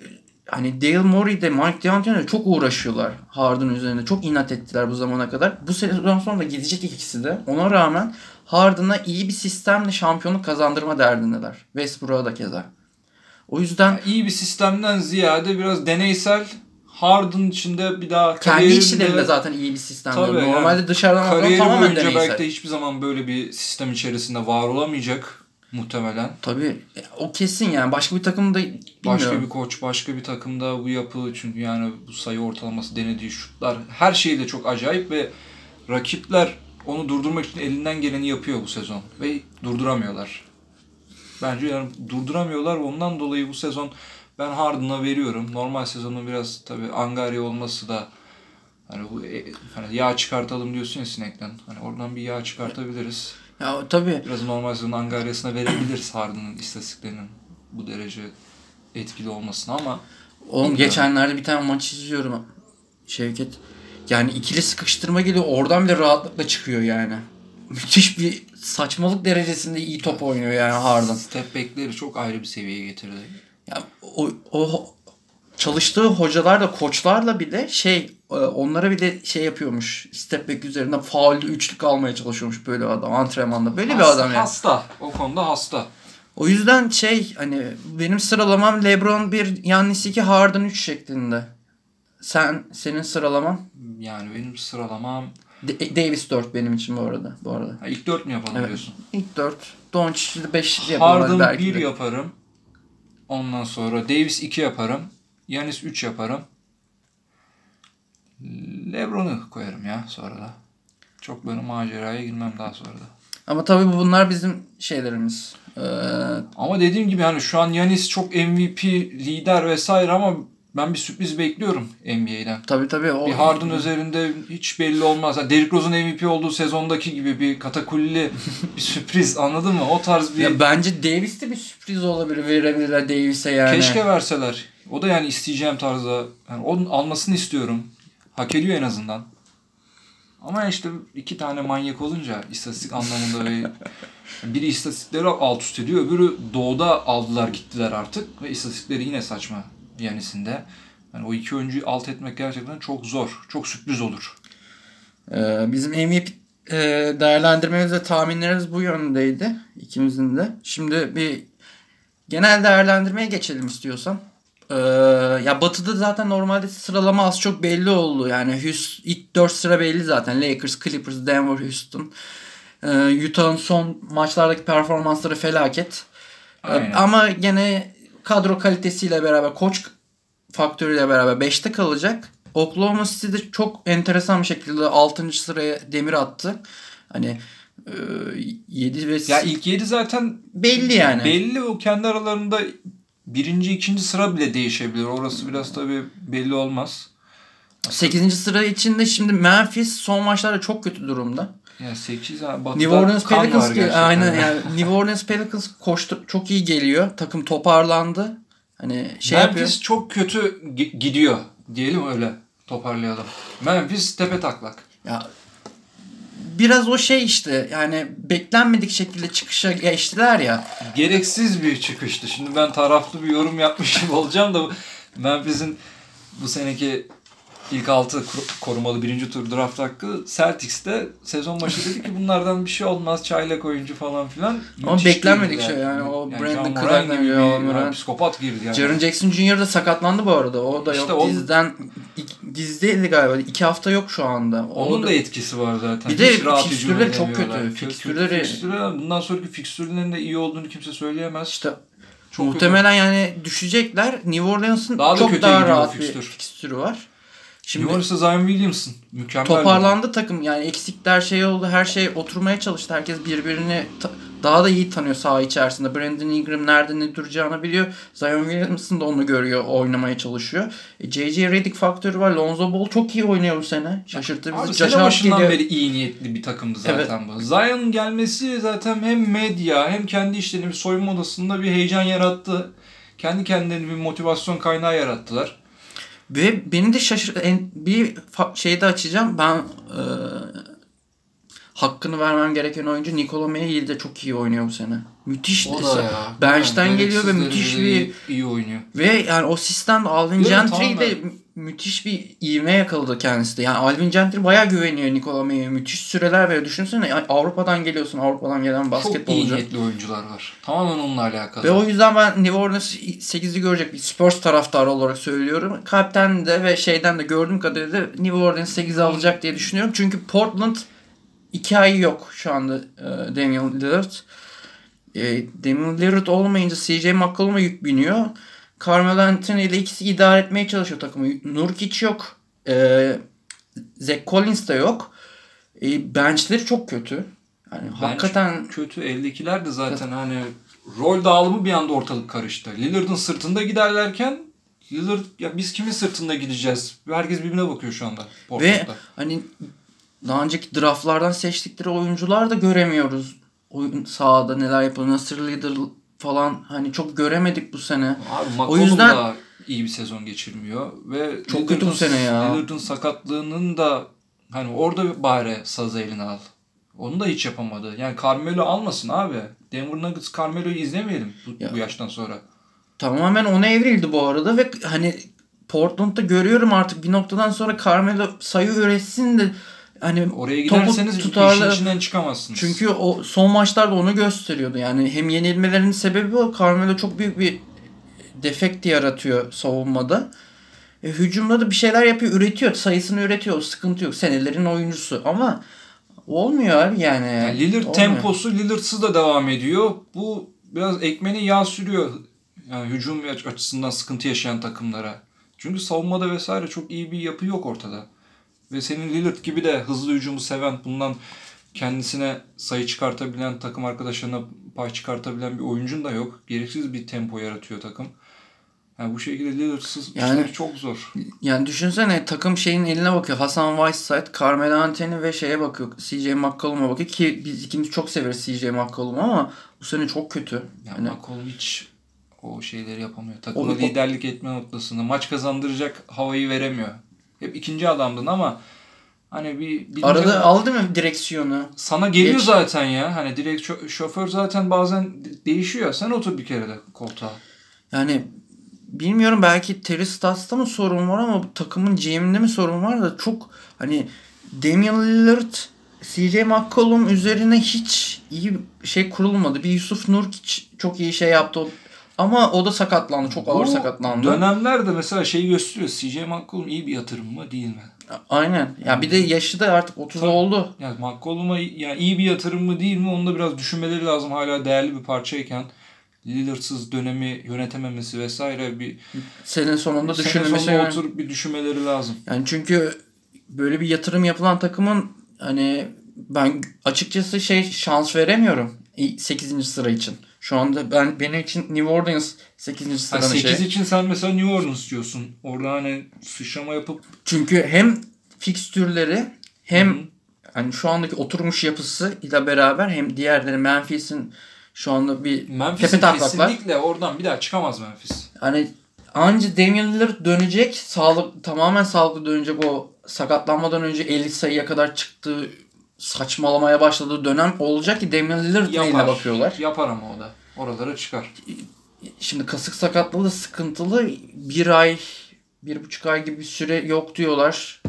Speaker 1: hani Dale Morey de Mike D'Antoni de çok uğraşıyorlar Harden üzerinde. Çok inat ettiler bu zamana kadar. Bu sezon sonra da gidecek ikisi de. Ona rağmen Harden'a iyi bir sistemle şampiyonluk kazandırma derdindeler. Westbrook'a da keza. O yüzden
Speaker 2: Yani iyi bir sistemden ziyade biraz deneysel Harden içinde bir daha
Speaker 1: kendi içlerinde zaten iyi bir sistem.
Speaker 2: Tabii
Speaker 1: var.
Speaker 2: yani
Speaker 1: Normalde dışarıdan
Speaker 2: kariyeri
Speaker 1: tamamen
Speaker 2: boyunca
Speaker 1: deneysel.
Speaker 2: belki de hiçbir zaman böyle bir sistem içerisinde var olamayacak muhtemelen.
Speaker 1: Tabii e, o kesin yani. Başka bir takımda bilmiyorum.
Speaker 2: Başka bir koç, başka bir takımda bu yapı çünkü yani bu sayı ortalaması denediği şutlar her şeyi de çok acayip ve rakipler onu durdurmak için elinden geleni yapıyor bu sezon ve durduramıyorlar. Bence yani durduramıyorlar ondan dolayı bu sezon ben Harden'a veriyorum. Normal sezonun biraz tabi angarya olması da hani bu e, hani yağ çıkartalım diyorsun ya sinekten. Hani oradan bir yağ çıkartabiliriz.
Speaker 1: Ya tabii.
Speaker 2: Biraz normal sezonun angaryasına verebiliriz Harden'ın istatistiklerinin bu derece etkili olmasına ama
Speaker 1: Oğlum
Speaker 2: Bilmiyorum.
Speaker 1: geçenlerde bir tane maç izliyorum Şevket. Yani ikili sıkıştırma geliyor. Oradan bile rahatlıkla çıkıyor yani. Müthiş bir saçmalık derecesinde iyi top oynuyor yani Harden.
Speaker 2: Step back'leri çok ayrı bir seviyeye getirdi.
Speaker 1: Ya o, o çalıştığı hocalarla, koçlarla bile şey e, onlara bile şey yapıyormuş. Step back üzerinden faulü üçlük almaya çalışıyormuş böyle adam antrenmanda. Böyle bir
Speaker 2: Hasta-
Speaker 1: adam yani.
Speaker 2: Hasta. O konuda hasta.
Speaker 1: O yüzden şey hani benim sıralamam LeBron 1, Giannis 2, Harden 3 şeklinde. Sen senin sıralaman
Speaker 2: Yani benim sıralamam
Speaker 1: D- Davis 4 benim için bu arada. Bu arada.
Speaker 2: ha, ilk dört mü yapalım
Speaker 1: Evet.
Speaker 2: diyorsun?
Speaker 1: İlk 4. Doncic'i 5 yapalım
Speaker 2: Harden
Speaker 1: belki
Speaker 2: 1
Speaker 1: de.
Speaker 2: yaparım. Ondan sonra Davis 2 yaparım. Yanis 3 yaparım. Lebron'u koyarım ya sonra da. Çok böyle maceraya girmem daha sonra da.
Speaker 1: Ama tabii bunlar bizim şeylerimiz. Ee,
Speaker 2: Ama dediğim gibi hani şu an Yanis çok MVP, lider vesaire ama ben bir sürpriz bekliyorum NBA'den.
Speaker 1: tabii tabii. O,
Speaker 2: Bir Harden üzerinde hiç belli olmaz. Yani Derrick Rose'un MVP olduğu sezondaki gibi bir katakulli bir sürpriz anladın mı? O tarz bir
Speaker 1: Ya bence Davis de bir sürpriz olabilir verebilirler Davis'e yani.
Speaker 2: keşke verseler. O da yani isteyeceğim tarzda. Yani onun almasını istiyorum. Hak ediyor en azından. Ama işte iki tane manyak olunca istatistik anlamında ve biri istatistikleri alt üst ediyor. Öbürü doğuda aldılar gittiler artık ve istatistikleri yine saçma Yanis'inde. Yani o iki oyuncuyu alt etmek gerçekten çok zor. Çok sürpriz olur.
Speaker 1: Ee, bizim MVP e, değerlendirmemiz ve tahminlerimiz bu yöndeydi. ikimizin de. Şimdi bir genel değerlendirmeye geçelim istiyorsan. Ee, ya Batı'da zaten normalde sıralama az çok belli oldu. Yani Houston, ilk 4 sıra belli zaten. Lakers, Clippers, Denver, Houston. Ee, Utah'ın son maçlardaki performansları felaket. Ee,
Speaker 2: Aynen.
Speaker 1: ama gene kadro kalitesiyle beraber, koç faktörüyle beraber 5'te kalacak. Oklahoma City de çok enteresan bir şekilde 6. sıraya demir attı. Hani 7 ve
Speaker 2: Ya ilk 7 zaten
Speaker 1: belli yani.
Speaker 2: belli o kendi aralarında birinci, ikinci sıra bile değişebilir. Orası biraz tabii belli olmaz.
Speaker 1: 8. sıra içinde şimdi Memphis son maçlarda çok kötü durumda.
Speaker 2: Yani 8 batıda
Speaker 1: New Orleans Pelicans aynen yani New Orleans Pelicans koştu çok iyi geliyor. Takım toparlandı. Hani şey
Speaker 2: Memphis
Speaker 1: yapıyor.
Speaker 2: çok kötü gi- gidiyor. Diyelim öyle. Toparlayalım. Memphis tepe taklak.
Speaker 1: Ya biraz o şey işte yani beklenmedik şekilde çıkışa geçtiler ya.
Speaker 2: Gereksiz bir çıkıştı. Şimdi ben taraflı bir yorum yapmış gibi olacağım da Memphis'in bu seneki ilk 6 korumalı birinci tur draft hakkı Celtics'te sezon başı dedi ki bunlardan bir şey olmaz çaylak oyuncu falan filan.
Speaker 1: Ama
Speaker 2: Müthiş
Speaker 1: beklenmedik şey yani. O Brandon
Speaker 2: John Moran
Speaker 1: Clark'la
Speaker 2: gibi
Speaker 1: John
Speaker 2: yani psikopat girdi yani.
Speaker 1: Jaren Jackson Jr. da sakatlandı bu arada. O da
Speaker 2: İşte
Speaker 1: yok.
Speaker 2: o-
Speaker 1: Dizden dizdeydi galiba. İki hafta yok şu anda. O
Speaker 2: Onun
Speaker 1: da,
Speaker 2: da etkisi var zaten.
Speaker 1: Bir de fikstürleri çok kötü.
Speaker 2: Kötü
Speaker 1: Fikstürleri-
Speaker 2: fikstürleri- bundan sonraki fikstürlerinin de iyi olduğunu kimse söyleyemez.
Speaker 1: işte
Speaker 2: Çok
Speaker 1: muhtemelen yani düşecekler. New Orleans'ın
Speaker 2: Daha da
Speaker 1: çok daha rahat
Speaker 2: fikstür.
Speaker 1: bir fikstürü var.
Speaker 2: Şimdi New Zion Williamson mükemmel.
Speaker 1: toparlandı takım. Yani eksikler şey oldu. Her şey oturmaya çalıştı. Herkes birbirini daha da iyi tanıyor saha içerisinde. Brandon Ingram nerede ne duracağını biliyor. Zion Williamson da onu görüyor. Oynamaya çalışıyor. E, J.J. Redick faktörü var. Lonzo Ball çok iyi oynuyor bu sene. Şaşırttı
Speaker 2: Abi
Speaker 1: bizi.
Speaker 2: sene
Speaker 1: Josh Hart
Speaker 2: başından
Speaker 1: geliyor.
Speaker 2: beri iyi niyetli bir takımdı zaten
Speaker 1: Evet.
Speaker 2: bu. Zion gelmesi zaten hem medya hem kendi işlerinin bir soyunma odasında bir heyecan yarattı. Kendi kendilerine bir motivasyon kaynağı yarattılar.
Speaker 1: Ve beni de şaşır en, bir şey de açacağım. Ben e, hakkını vermem gereken oyuncu Nikola Melli de çok iyi oynuyor bu sene. Müthiş. Bench'ten
Speaker 2: Yani
Speaker 1: geliyor ve müthiş bir
Speaker 2: iyi, oynuyor.
Speaker 1: ve yani o sistemde Alvin Gentry de müthiş bir ivme yakaladı kendisi de. Yani Alvin Gentry bayağı güveniyor Nikola Melli'ye. Müthiş süreler veriyor. Düşünsene Avrupa'dan geliyorsun. Avrupa'dan gelen
Speaker 2: Çok iyi
Speaker 1: basketbolcu.
Speaker 2: niyetli oyuncular var. Tamamen onunla alakalı.
Speaker 1: Ve o yüzden ben New Orleans 8'i görecek bir Spurs taraftarı olarak söylüyorum. Kalpten de ve şeyden de gördüğüm kadarıyla New Orleans 8'i alacak diye düşünüyorum. Çünkü Portland 2 ay yok şu anda e, Damian Lillard. E, Damian Lillard olmayınca CJ McCollum'a yük biniyor. Carmelo Anthony ile ikisi idare etmeye çalışıyor takımı. Nurkic yok. E, Zach Collins de yok. E, benchleri çok kötü. Yani hakikaten
Speaker 2: kötü eldekiler de zaten hani rol dağılımı bir anda ortalık karıştı. Lillard'ın sırtında giderlerken Lillard ya biz kimin sırtında gideceğiz? Herkes birbirine bakıyor şu anda
Speaker 1: Ve
Speaker 2: Portland'da.
Speaker 1: hani daha önceki draftlardan seçtikleri oyuncular da göremiyoruz. Oyun sahada neler yapıyor. Nasır Leader falan hani çok göremedik bu sene.
Speaker 2: Abi
Speaker 1: o yüzden-
Speaker 2: da iyi bir sezon geçirmiyor ve
Speaker 1: Çok kötü bu sene ya.
Speaker 2: Lillard'ın sakatlığının da hani orada bari sazı eline al. Onu da hiç yapamadı. Yani Carmelo almasın abi. Denver Nuggets Carmelo'yu izlemeyelim bu,
Speaker 1: Ya.
Speaker 2: bu yaştan sonra.
Speaker 1: Tamamen ona evrildi bu arada ve hani Portland'da görüyorum artık bir noktadan sonra Carmelo sayı üretsin de hani
Speaker 2: Oraya
Speaker 1: topu
Speaker 2: giderseniz
Speaker 1: tutarlı-
Speaker 2: işin içinden çıkamazsınız.
Speaker 1: Çünkü o son maçlarda onu gösteriyordu. Yani hem yenilmelerinin sebebi o. Carmelo çok büyük bir defekt yaratıyor savunmada. E, hücumda da bir şeyler yapıyor, üretiyor. Sayısını üretiyor. Sıkıntı yok. Senelerin oyuncusu. Ama olmuyor abi yani.
Speaker 2: Yani Lillard
Speaker 1: Olmuyor.
Speaker 2: temposu Lillard'sız da devam ediyor. Bu biraz ekmeni yağ sürüyor. Yani hücum açısından sıkıntı yaşayan takımlara. Çünkü savunmada vesaire çok iyi bir yapı yok ortada. Ve senin Lillard gibi de hızlı hücumu seven, bundan kendisine sayı çıkartabilen, takım arkadaşlarına pay çıkartabilen bir oyuncun da yok. Gereksiz bir tempo yaratıyor takım. Yani bu şekilde Lillard'sız
Speaker 1: Yani-
Speaker 2: çok zor.
Speaker 1: Yani düşünsene takım şeyin eline bakıyor. Hasan Whiteside, Carmelo Anthony ve şeye bakıyor. CJ McCollum'a bakıyor ki biz ikimiz çok severiz CJ McCollum'u ama bu sene çok kötü.
Speaker 2: Yani
Speaker 1: Yani
Speaker 2: McCollum hiç o şeyleri yapamıyor. Takıma
Speaker 1: o-
Speaker 2: liderlik etme noktasında maç kazandıracak havayı veremiyor. Hep ikinci adamdın ama hani bir birinci
Speaker 1: arada
Speaker 2: adam-
Speaker 1: aldı mı direksiyonu?
Speaker 2: sana geliyor
Speaker 1: Geç.
Speaker 2: zaten ya. Hani direkt şo- şoför zaten bazen de- değişiyor. Sen otur bir kere de koltuğa.
Speaker 1: Yani bilmiyorum belki Terry Stotts'ta mı sorun var ama takımın GM'inde mi sorun var da çok hani Damian Lillard, CJ McCollum üzerine hiç iyi şey kurulmadı. Bir Yusuf Nurkic çok iyi şey yaptı. O- Ama o da sakatlandı. Çok ağır
Speaker 2: Bu
Speaker 1: sakatlandı.
Speaker 2: Dönemlerde mesela şeyi gösteriyor. CJ McCollum iyi bir yatırım mı değil mi?
Speaker 1: Aynen. Ya bir de yaşı da artık 30
Speaker 2: Tabii.
Speaker 1: oldu.
Speaker 2: Yani McCollum'a yani iyi bir yatırım mı değil mi onu da biraz düşünmeleri lazım. Hala değerli bir parçayken Lillard'sız dönemi yönetememesi vesaire bir
Speaker 1: Senin sonunda
Speaker 2: Sene
Speaker 1: düşünülmesi.
Speaker 2: sonunda
Speaker 1: yani.
Speaker 2: oturup bir düşünmeleri lazım.
Speaker 1: Yani çünkü böyle bir yatırım yapılan takımın hani ben açıkçası şey şans veremiyorum 8. sıra için. Şu anda ben benim için New Orleans 8.
Speaker 2: Yani
Speaker 1: sıranın
Speaker 2: 8
Speaker 1: şey.
Speaker 2: için sen mesela New Orleans diyorsun. Orada hani sıçrama yapıp
Speaker 1: Çünkü hem fikstürleri hem
Speaker 2: Hı hı.
Speaker 1: hani şu andaki oturmuş yapısı ile beraber hem diğerleri Memphis'in şu anda bir
Speaker 2: Memphis'in
Speaker 1: tepe taklaklar.
Speaker 2: kesinlikle oradan bir daha çıkamaz Memphis.
Speaker 1: Hani anca Damian Lillard dönecek. Sağlık tamamen sağlıklı dönecek o sakatlanmadan önce 50 sayıya kadar çıktığı saçmalamaya başladığı dönem olacak ki Damian Lillard neyine bakıyorlar.
Speaker 2: Yapar ama o da. Oralara çıkar.
Speaker 1: Şimdi kasık sakatlığı da sıkıntılı. Bir ay bir buçuk ay gibi bir süre yok diyorlar.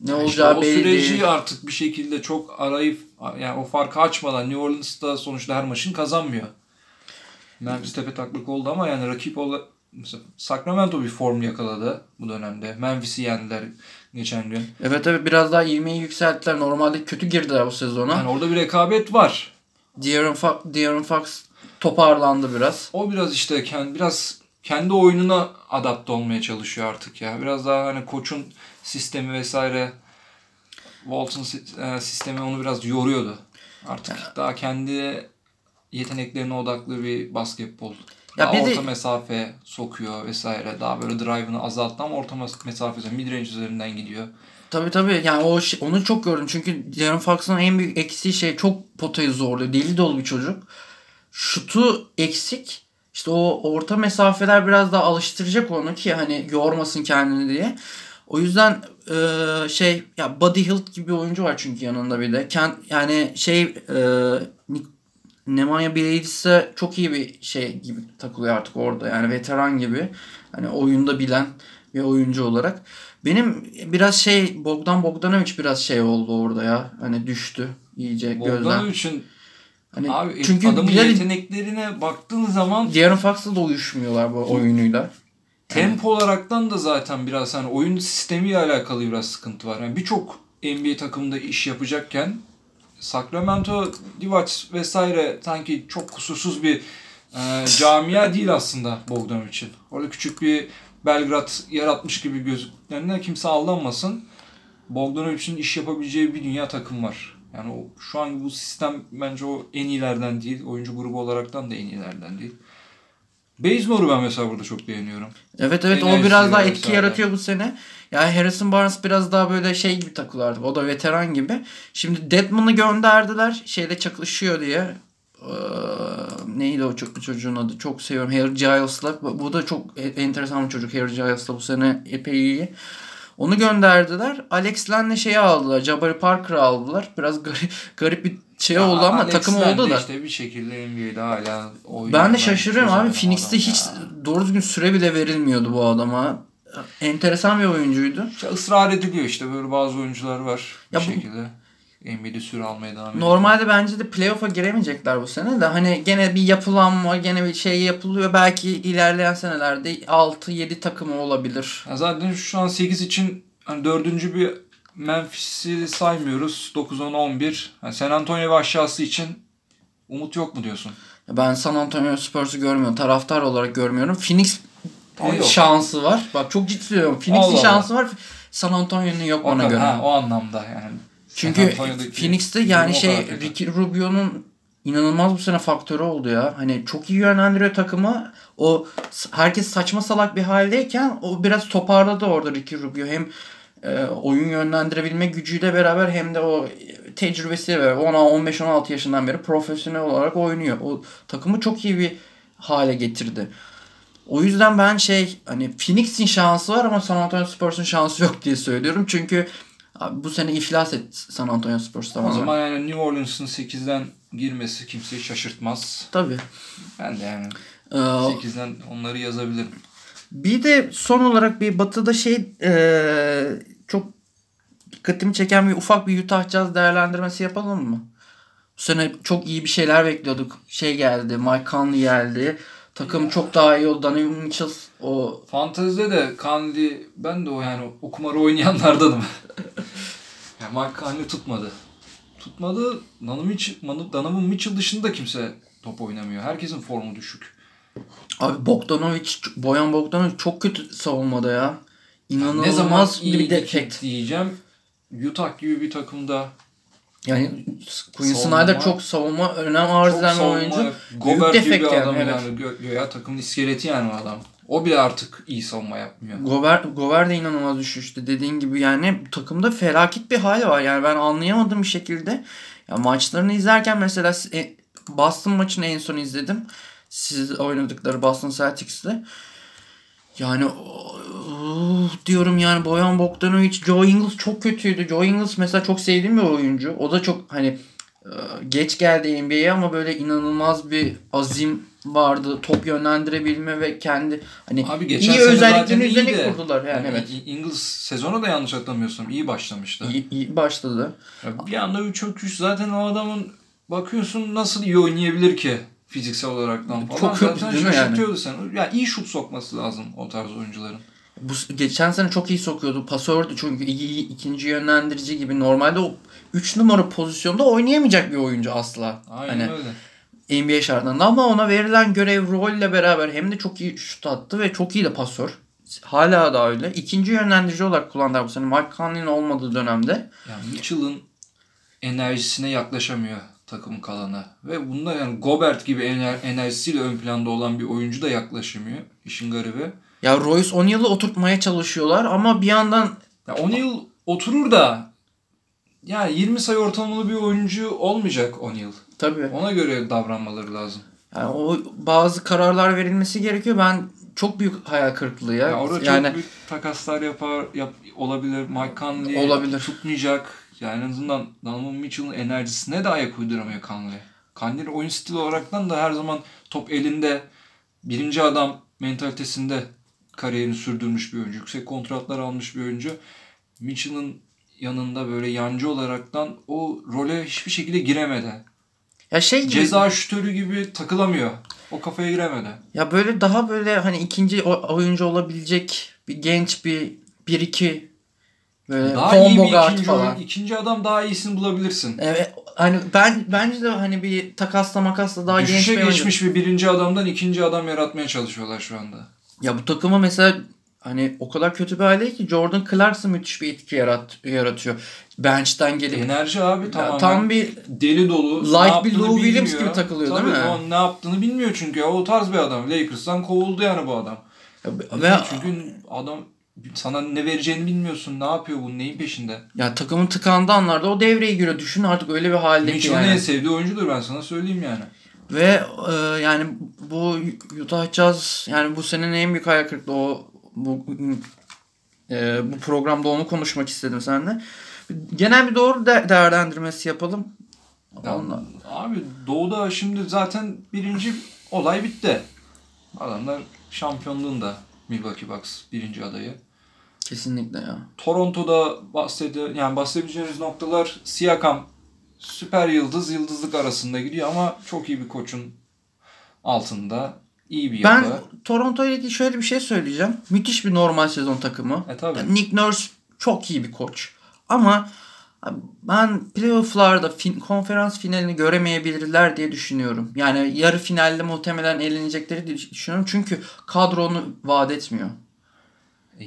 Speaker 1: Ne
Speaker 2: İşte
Speaker 1: olacağı
Speaker 2: o
Speaker 1: belli
Speaker 2: süreci
Speaker 1: değil.
Speaker 2: artık bir şekilde çok arayıp yani o farkı açmadan New Orleans'ta sonuçta her maçın kazanmıyor. Memphis tepe taklak oldu ama yani rakip ola mesela Sacramento bir form yakaladı bu dönemde. Memphis'i yendiler geçen gün.
Speaker 1: Evet evet biraz daha ivmeyi yükselttiler. Normalde kötü girdiler bu sezona.
Speaker 2: Yani orada bir rekabet var.
Speaker 1: De'Aaron Fox, De'Aaron Fox toparlandı biraz.
Speaker 2: O biraz işte kendi biraz kendi oyununa adapte olmaya çalışıyor artık ya. Biraz daha hani koçun sistemi vesaire Walton e, sistemi onu biraz yoruyordu. Artık daha kendi yeteneklerine odaklı bir basketbol.
Speaker 1: Ya
Speaker 2: daha
Speaker 1: bir de-
Speaker 2: orta mesafe sokuyor vesaire. Daha böyle drive'ını azalttı ama orta mes- mesafesi mid-range üzerinden gidiyor.
Speaker 1: Tabii tabii yani o onu çok gördüm çünkü De'Aaron Fox'un en büyük eksiği şey çok potayı zorluyor. Deli dolu bir çocuk. Şutu eksik. İşte o orta mesafeler biraz daha alıştıracak onu ki hani yormasın kendini diye. O yüzden e, şey ya Buddy Hield gibi bir oyuncu var çünkü yanında bir de. Kent, yani şey e, Nik- Nemanja Bjelica çok iyi bir şey gibi takılıyor artık orada. Yani veteran gibi. Hani oyunda bilen bir oyuncu olarak. Benim biraz şey Bogdan Bogdanovic biraz şey oldu orada ya. Hani düştü iyice gözden.
Speaker 2: Bogdanovic'in
Speaker 1: Hani
Speaker 2: abi
Speaker 1: çünkü
Speaker 2: adamın
Speaker 1: Bilal-
Speaker 2: yeteneklerine baktığın zaman
Speaker 1: De'Aaron Fox'la da uyuşmuyorlar bu oyunuyla.
Speaker 2: Tempo olaraktan da zaten biraz hani oyun sistemiyle alakalı biraz sıkıntı var. Yani birçok NBA takımında iş yapacakken Sacramento, Divac vesaire sanki çok kusursuz bir e, camia değil aslında Bogdanovic'in. Orada küçük bir Belgrad yaratmış gibi gözüklerine kimse aldanmasın. Bogdanovic'in iş yapabileceği bir dünya takım var. Yani o, şu an bu sistem bence o en iyilerden değil. Oyuncu grubu olaraktan da en iyilerden değil. Bazemore'u ben mesela burada çok beğeniyorum.
Speaker 1: Evet evet o
Speaker 2: Enerjisi
Speaker 1: biraz daha etki yaratıyor bu sene. Yani Harrison Barnes biraz daha böyle şey gibi takılıyor artık. O da veteran gibi. Şimdi Deadman'ı gönderdiler. Şeyde çakışıyor diye. Ee, neydi o ço- çocuğun adı? Çok seviyorum. Harry Giles'la. Bu bu da çok e- enteresan bir çocuk. Harry Giles'la bu sene epey iyi. Onu gönderdiler. Alex Len'le şeyi aldılar. Jabari Parker'ı aldılar. Biraz garip, garip bir şey oldu ama
Speaker 2: Alex
Speaker 1: takım oldu da.
Speaker 2: işte bir şekilde NBA'de hala oynuyor.
Speaker 1: Ben de şaşırıyorum abi. Phoenix'te hiç
Speaker 2: ya.
Speaker 1: doğru düzgün süre bile verilmiyordu bu adama. Enteresan bir oyuncuydu.
Speaker 2: İşte ısrar ediliyor işte böyle bazı oyuncular var
Speaker 1: Ya
Speaker 2: bir
Speaker 1: bu-
Speaker 2: şekilde. NBA'de süre almaya devam ediyor.
Speaker 1: Normalde bence de playoff'a giremeyecekler bu sene de. Hani gene bir yapılanma, gene bir şey yapılıyor. Belki ilerleyen senelerde 6-7 takımı olabilir.
Speaker 2: Ya zaten şu an 8 için hani dördüncü bir Memphis'i saymıyoruz. 9-10-11. Yani San Antonio ve aşağısı için umut yok mu diyorsun?
Speaker 1: Ben San Antonio Spurs'u görmüyorum. Taraftar olarak görmüyorum. Phoenix
Speaker 2: yok.
Speaker 1: şansı var. Bak çok ciddi söylüyorum. Phoenix'in şansı var. San Antonio'nun yok
Speaker 2: O,
Speaker 1: bana göre.
Speaker 2: ha, o anlamda yani.
Speaker 1: Çünkü Phoenix'te yani şey. Ricky Rubio'nun inanılmaz bu sene faktörü oldu ya. Hani çok iyi yönlendiriyor takımı. O herkes saçma salak bir haldeyken o biraz toparladı orada Ricky Rubio. Hem e, oyun yönlendirebilme gücüyle beraber hem de o tecrübesiyle beraber 15-16 yaşından beri profesyonel olarak oynuyor. O takımı çok iyi bir hale getirdi. O yüzden ben şey hani Phoenix'in şansı var ama San Antonio Spurs'un şansı yok diye söylüyorum. Çünkü abi bu sene iflas etti San Antonio Spurs
Speaker 2: O
Speaker 1: tamamen.
Speaker 2: zaman yani New Orleans'ın 8'den girmesi kimseyi şaşırtmaz.
Speaker 1: Tabii.
Speaker 2: Ben de yani
Speaker 1: Ee,
Speaker 2: 8'den onları yazabilirim.
Speaker 1: bir de son olarak bir batıda şey ee, çok dikkatimi çeken bir ufak bir Utah Jazz değerlendirmesi yapalım mı? Bu sene çok iyi bir şeyler bekliyorduk. Şey geldi, Mike Conley geldi. Takım çok daha iyi oldu. Donovan Mitchell o
Speaker 2: Fantezide de Kandi ben de o yani o kumarı oynayanlardanım. yani Mark Kandi tutmadı. Tutmadı. Donovan Mitchell, Donovan Mitchell dışında kimse top oynamıyor. Herkesin formu düşük.
Speaker 1: Abi Bogdanovic, Boyan Bogdanovic çok kötü savunmada ya. İnanılmaz
Speaker 2: ne zaman
Speaker 1: bir
Speaker 2: iyi
Speaker 1: defekt.
Speaker 2: diyeceğim. Utah gibi bir takımda
Speaker 1: Yani Quinn Snyder çok savunma önem arz eden bir oyuncu.
Speaker 2: Gobert gibi
Speaker 1: defekt
Speaker 2: bir
Speaker 1: yani,
Speaker 2: adam yani,
Speaker 1: evet.
Speaker 2: Gö- göya takımın iskeleti yani o adam. O bile artık iyi savunma yapmıyor.
Speaker 1: Gobert, Gobert de inanılmaz düşüştü. Dediğin gibi yani takımda felaket bir hal var. Yani ben anlayamadım bir şekilde. Ya maçlarını izlerken mesela e, Boston maçını en son izledim. Siz oynadıkları Boston Celtics'le. Yani oh, diyorum yani Boyan Bogdanovic, Joe Ingles çok kötüydü. Joe Ingles mesela çok sevdiğim bir oyuncu. O da çok hani e, geç geldi NBA'ye ama böyle inanılmaz bir azim vardı. Top yönlendirebilme ve kendi hani
Speaker 2: Abi geçen
Speaker 1: iyi özelliklerini üzerine
Speaker 2: iyiydi.
Speaker 1: kurdular yani, evet.
Speaker 2: İ- Ingles sezonu da yanlış hatırlamıyorsam iyi başlamıştı.
Speaker 1: İyi, iyi başladı.
Speaker 2: Ya bir anda bir çöküş zaten o adamın bakıyorsun nasıl iyi oynayabilir ki fiziksel olaraktan falan.
Speaker 1: Çok kötü
Speaker 2: zaten
Speaker 1: değil mi yani?
Speaker 2: şaşırtıyordu seni. Yani iyi şut sokması lazım o tarz oyuncuların.
Speaker 1: Bu geçen sene çok iyi sokuyordu. Pasördü çünkü iyi, ikinci yönlendirici gibi. Normalde o 3 numara pozisyonda oynayamayacak bir oyuncu asla.
Speaker 2: Aynen
Speaker 1: hani
Speaker 2: öyle.
Speaker 1: NBA şartlarında ama ona verilen görev rolle beraber hem de çok iyi şut attı ve çok iyi de pasör. Hala da öyle. İkinci yönlendirici olarak kullandılar bu sene. Mike Conley'nin olmadığı dönemde.
Speaker 2: Yani Mitchell'ın enerjisine yaklaşamıyor takımın kalanı. Ve bunda yani Gobert gibi ener- enerjisiyle ön planda olan bir oyuncu da yaklaşamıyor. İşin garibi.
Speaker 1: Ya Royce O'Neal'ı oturtmaya çalışıyorlar ama bir yandan
Speaker 2: Ya O'Neal oturur da yani 20 sayı ortalamalı bir oyuncu olmayacak O'Neal.
Speaker 1: tabii
Speaker 2: Ona göre davranmaları lazım.
Speaker 1: yani o bazı kararlar verilmesi gerekiyor. Ben çok büyük hayal kırıklığı ya.
Speaker 2: Ya orada
Speaker 1: yani
Speaker 2: çok büyük takaslar yapar yap, olabilir. Mike Conley
Speaker 1: Olabilir.
Speaker 2: tutmayacak. Yani en azından Donovan Mitchell'ın enerjisine de ayak uyduramıyor Conley. Conley oyun stili olaraktan da her zaman top elinde birinci adam mentalitesinde kariyerini sürdürmüş bir oyuncu. Yüksek kontratlar almış bir oyuncu. Mitchell'ın yanında böyle yancı olaraktan o role hiçbir şekilde giremedi.
Speaker 1: ya şey gibi
Speaker 2: Ceza şütörü gibi takılamıyor. O kafaya giremedi.
Speaker 1: Ya böyle daha böyle hani ikinci oyuncu olabilecek bir genç bir bir iki böyle
Speaker 2: Daha iyi bir
Speaker 1: combo guard
Speaker 2: ikinci,
Speaker 1: falan.
Speaker 2: ikinci adam daha iyisini bulabilirsin.
Speaker 1: Evet hani ben bence de hani bir takasla makasla daha genç
Speaker 2: Düşüşe
Speaker 1: bir oyuncu.
Speaker 2: geçmiş bir birinci adamdan ikinci adam yaratmaya çalışıyorlar şu anda.
Speaker 1: Ya bu takıma mesela hani o kadar kötü bir hale ki Jordan Clarkson müthiş bir etki yarat yaratıyor. Bench'ten gelip
Speaker 2: Enerji abi
Speaker 1: Ya
Speaker 2: tamamen.
Speaker 1: tam bir
Speaker 2: deli dolu.
Speaker 1: Like bir Lou Williams gibi takılıyor,
Speaker 2: Tabii,
Speaker 1: değil mi?
Speaker 2: O ne yaptığını bilmiyor çünkü. ya. O tarz bir adam. Lakers'tan kovuldu yani bu adam.
Speaker 1: ve
Speaker 2: Çünkü adam sana ne vereceğini bilmiyorsun. Ne yapıyor bu? Neyin peşinde?
Speaker 1: ya takımın tıkandığı anlarda o devreye giriyor. Düşün artık öyle bir halde
Speaker 2: Mitchell'ın
Speaker 1: yani.
Speaker 2: en sevdiği oyuncudur ben sana söyleyeyim yani.
Speaker 1: Ve e, yani bu Utah Jazz yani bu senenin en büyük hayal kırıklığı o bu e, bu programda onu konuşmak istedim seninle. Genel bir doğru de- değerlendirmesi yapalım.
Speaker 2: Ya,
Speaker 1: Onunla.
Speaker 2: Abi Doğu'da şimdi zaten birinci olay bitti. Adamlar şampiyonluğunda Milwaukee Bucks birinci adayı.
Speaker 1: Kesinlikle ya.
Speaker 2: Toronto'da bahsedi yani bahsedebileceğiniz noktalar Siakam süper yıldız yıldızlık arasında gidiyor ama çok iyi bir koçun altında iyi bir
Speaker 1: Ben
Speaker 2: yapı.
Speaker 1: Toronto ile ilgili şöyle bir şey söyleyeceğim. Müthiş bir normal sezon takımı.
Speaker 2: E tabii.
Speaker 1: Yani Nick Nurse çok iyi bir koç. Ama ben playoff'larda fin- konferans finalini göremeyebilirler diye düşünüyorum. Yani yarı finalde muhtemelen elenecekleri diye düşünüyorum. Çünkü kadronu vaat etmiyor.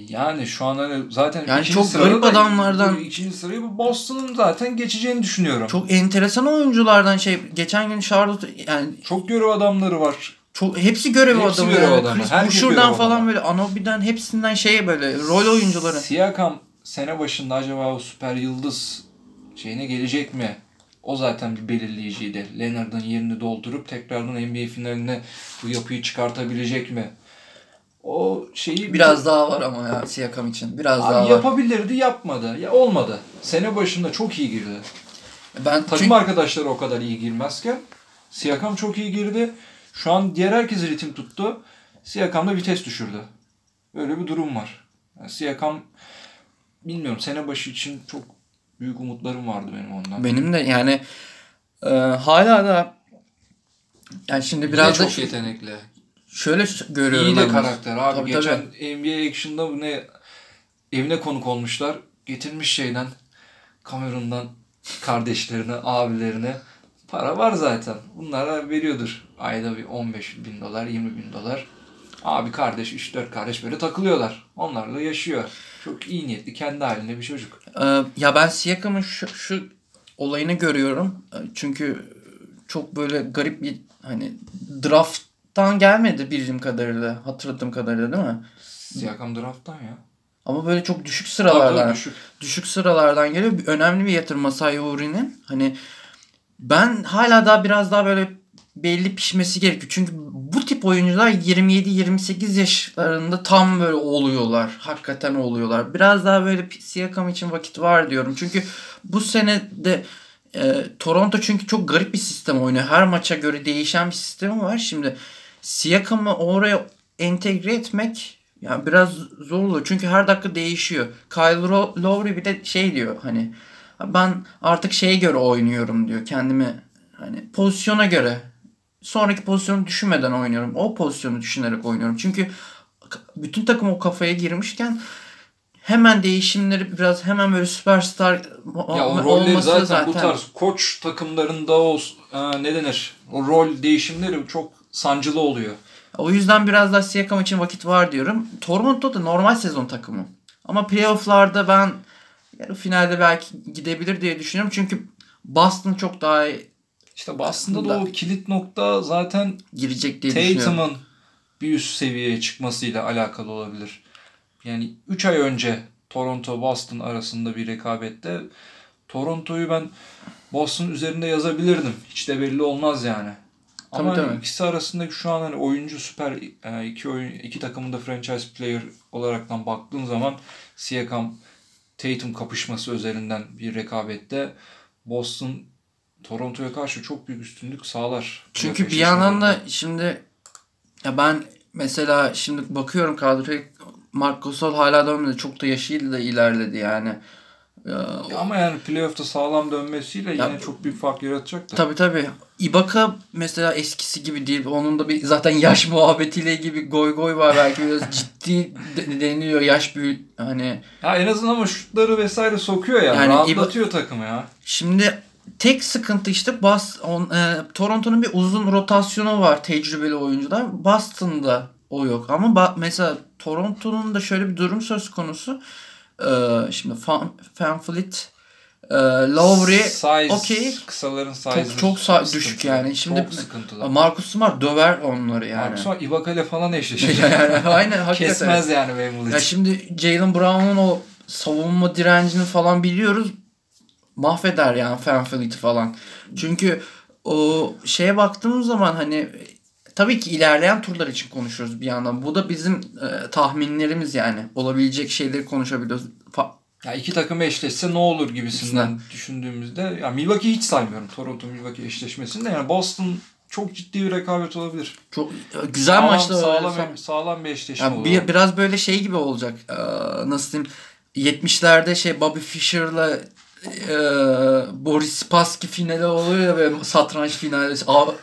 Speaker 2: Yani şu an hani zaten
Speaker 1: Yani
Speaker 2: ikinci
Speaker 1: çok garip
Speaker 2: da-
Speaker 1: adamlardan-
Speaker 2: ikinci sırayı bu Boston'ın zaten geçeceğini düşünüyorum. Çok,
Speaker 1: Çok enteresan oyunculardan şey geçen gün Charlotte yani
Speaker 2: görev adamları var.
Speaker 1: çok hepsi görev
Speaker 2: Hepsi
Speaker 1: adamı.
Speaker 2: görev adamı.
Speaker 1: Chris Boucher'dan falan
Speaker 2: adamı.
Speaker 1: böyle Anobi'den hepsinden şeye böyle rol oyuncuları.
Speaker 2: Siakam sene başında acaba o süper yıldız şeyine gelecek mi? O zaten bir belirleyiciydi. Leonard'ın yerini doldurup tekrardan NBA finaline bu yapıyı çıkartabilecek mi? O şeyi
Speaker 1: Biraz daha var ama ya Siakam için. Biraz daha
Speaker 2: Abi
Speaker 1: var.
Speaker 2: yapabilirdi yapmadı. Ya olmadı. Sene başında çok iyi girdi.
Speaker 1: Ben
Speaker 2: Takım
Speaker 1: çünkü-
Speaker 2: arkadaşları o kadar iyi girmezken Siakam çok iyi girdi. Şu an diğer herkes ritim tuttu. Siakam da vites düşürdü. Böyle bir durum var. Yani Siakam bilmiyorum sene başı için çok büyük umutlarım vardı benim ondan.
Speaker 1: Benim de yani e, hala da yani şimdi biraz
Speaker 2: Biraz
Speaker 1: da
Speaker 2: çok yetenekli.
Speaker 1: Şöyle görüyorum.
Speaker 2: İyi de karakter abi.
Speaker 1: Tabii,
Speaker 2: Geçen NBA Action'da bu ne evine konuk olmuşlar. Getirmiş şeyden Kamerun'dan kardeşlerine, abilerine para var zaten. Bunlara veriyordur. Ayda bir 15 bin dolar, 20 bin dolar. Abi kardeş, 3-4 kardeş böyle takılıyorlar. Onlarla yaşıyor. Çok iyi niyetli, kendi halinde bir çocuk.
Speaker 1: Ee, ya ben Siakam'ın şu, şu olayını görüyorum. Ee, Çünkü çok böyle garip bir hani drafttan gelmedi bildiğim kadarıyla. Hatırladığım kadarıyla değil mi?
Speaker 2: Siakam drafttan ya.
Speaker 1: Ama böyle çok düşük sıralardan.
Speaker 2: tabii, düşük.
Speaker 1: düşük sıralardan geliyor. Önemli bir yatırım Masai Uri'nin. Hani ben hala daha biraz daha böyle belli pişmesi gerekiyor. Çünkü bu tip oyuncular 27-28 yaşlarında tam böyle oluyorlar. Hakikaten oluyorlar. Biraz daha böyle Siakam için vakit var diyorum. Çünkü bu sene de e, Toronto çünkü çok garip bir sistem oynuyor. Her maça göre değişen bir sistemi var. Şimdi Siakam'ı oraya entegre etmek yani biraz zor oluyor. Çünkü her dakika değişiyor. Kyle Lowry bir de şey diyor hani ben artık şeye göre oynuyorum diyor. Kendimi hani pozisyona göre sonraki pozisyonu düşünmeden oynuyorum. O pozisyonu düşünerek oynuyorum. Çünkü bütün takım o kafaya girmişken hemen değişimleri biraz hemen böyle süperstar
Speaker 2: ya o rolleri zaten, zaten bu tarz koç takımlarında o e, ne denir? O rol değişimleri çok sancılı oluyor.
Speaker 1: O yüzden biraz daha Siakam için vakit var diyorum. Toronto da normal sezon takımı. Ama playofflarda ben yarı finalde belki gidebilir diye düşünüyorum. Çünkü Boston çok daha
Speaker 2: işte Boston'da da o kilit nokta zaten
Speaker 1: girecek diye
Speaker 2: Tatum'un bir üst seviyeye çıkmasıyla alakalı olabilir. Yani 3 ay önce Toronto Boston arasında bir rekabette Toronto'yu ben Boston üzerinde yazabilirdim. Hiç de belli olmaz yani. Ama tabii, hani ikisi arasındaki şu an hani oyuncu süper e, iki oyun iki takımın da franchise player olaraktan baktığın zaman Siakam Tatum kapışması üzerinden bir rekabette Boston Toronto'ya karşı çok büyük üstünlük sağlar.
Speaker 1: Çünkü bir yandan da şimdi ya ben mesela şimdi bakıyorum kadroya Marc Gasol hala dönmedi. Çok da yaşıyla da ilerledi yani.
Speaker 2: Ya, ama yani playoff'ta sağlam dönmesiyle ya, yine çok büyük fark yaratacak da.
Speaker 1: Tabii tabii. Ibaka mesela eskisi gibi değil. Onun da bir zaten yaş muhabbetiyle gibi goy goy var. Belki biraz ciddi deniliyor yaş büyük hani.
Speaker 2: Ya en azından ama şutları vesaire sokuyor ya. Yani rahatlatıyor İba... takımı ya.
Speaker 1: Şimdi tek sıkıntı işte Bas, on, e, Toronto'nun bir uzun rotasyonu var tecrübeli oyuncular. Boston'da o yok. Ama ba- mesela Toronto'nun da şöyle bir durum söz konusu. Ee, şimdi Fan, Fanfleet e, Lowry okey.
Speaker 2: Kısaların size
Speaker 1: çok, çok sa- düşük yani. Şimdi çok sıkıntılı. Marcus Smart döver onları yani.
Speaker 2: Marcus Smart Ibaka ile falan eşleşir.
Speaker 1: yani, aynen hakikaten.
Speaker 2: Kesmez yani Wembley.
Speaker 1: Ya şimdi Jalen Brown'un o savunma direncini falan biliyoruz. Mahveder yani Fanfleet'i falan. Çünkü o şeye baktığımız zaman hani tabii ki ilerleyen turlar için konuşuyoruz bir yandan. Bu da bizim e, tahminlerimiz yani. Olabilecek şeyleri konuşabiliyoruz. Fa-
Speaker 2: ya iki takım eşleşse ne olur gibisinden İkisinden. düşündüğümüzde ya Milwaukee hiç saymıyorum Toronto Milwaukee eşleşmesinde yani Boston çok ciddi bir rekabet olabilir.
Speaker 1: Çok güzel sağlam, maçlar
Speaker 2: sağlam, sağlam, sağlam bir eşleşme
Speaker 1: yani
Speaker 2: olur.
Speaker 1: Bir, biraz böyle şey gibi olacak. Ee, nasıl diyeyim? 70'lerde şey Bobby Fischer'la e, Boris Spassky finali oluyor ya ve satranç finali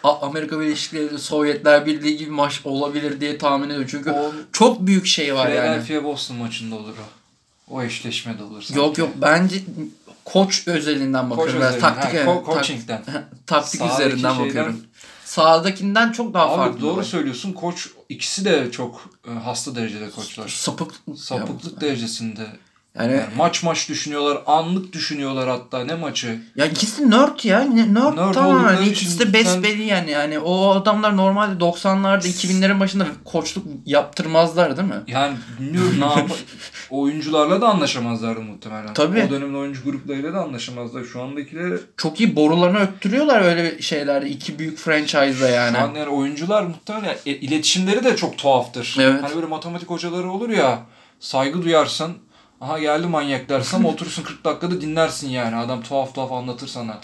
Speaker 1: Amerika Birleşik Devletleri Sovyetler Birliği gibi maç olabilir diye tahmin ediyorum. Çünkü o, çok büyük şey var
Speaker 2: Philadelphia
Speaker 1: yani.
Speaker 2: Philadelphia Boston maçında olur o. O eşleşmede olur.
Speaker 1: Sanki. Yok yok bence koç özelinden bakıyorum. Koç taktik, ha,
Speaker 2: ko- coaching'den.
Speaker 1: taktik Sağdaki üzerinden şeyden... bakıyorum. Sağdakinden çok daha
Speaker 2: Abi
Speaker 1: farklı.
Speaker 2: Doğru var. söylüyorsun. Koç ikisi de çok e, hasta derecede koçlar.
Speaker 1: Sapık.
Speaker 2: Sapıklık ya. derecesinde yani, yani maç maç düşünüyorlar, anlık düşünüyorlar hatta ne maçı.
Speaker 1: Ya ikisi nerd ya. Nerd, nerd tamamen. İkisi de besbelli yani. Yani o adamlar normalde 90'larda 2000'lerin başında koçluk yaptırmazlar değil mi?
Speaker 2: Yani bilmiyorum ne yap oyuncularla da anlaşamazlardı muhtemelen.
Speaker 1: Tabii.
Speaker 2: O dönemin oyuncu gruplarıyla da anlaşamazlar. Şu andakileri
Speaker 1: çok iyi borularını öttürüyorlar öyle şeylerde. iki büyük franchise'da yani.
Speaker 2: Şu an yani oyuncular muhtemelen e, iletişimleri de çok tuhaftır. Evet. Hani böyle matematik hocaları olur ya saygı duyarsın Aha geldi manyak dersem oturursun 40 dakikada dinlersin yani. Adam tuhaf tuhaf anlatır sana.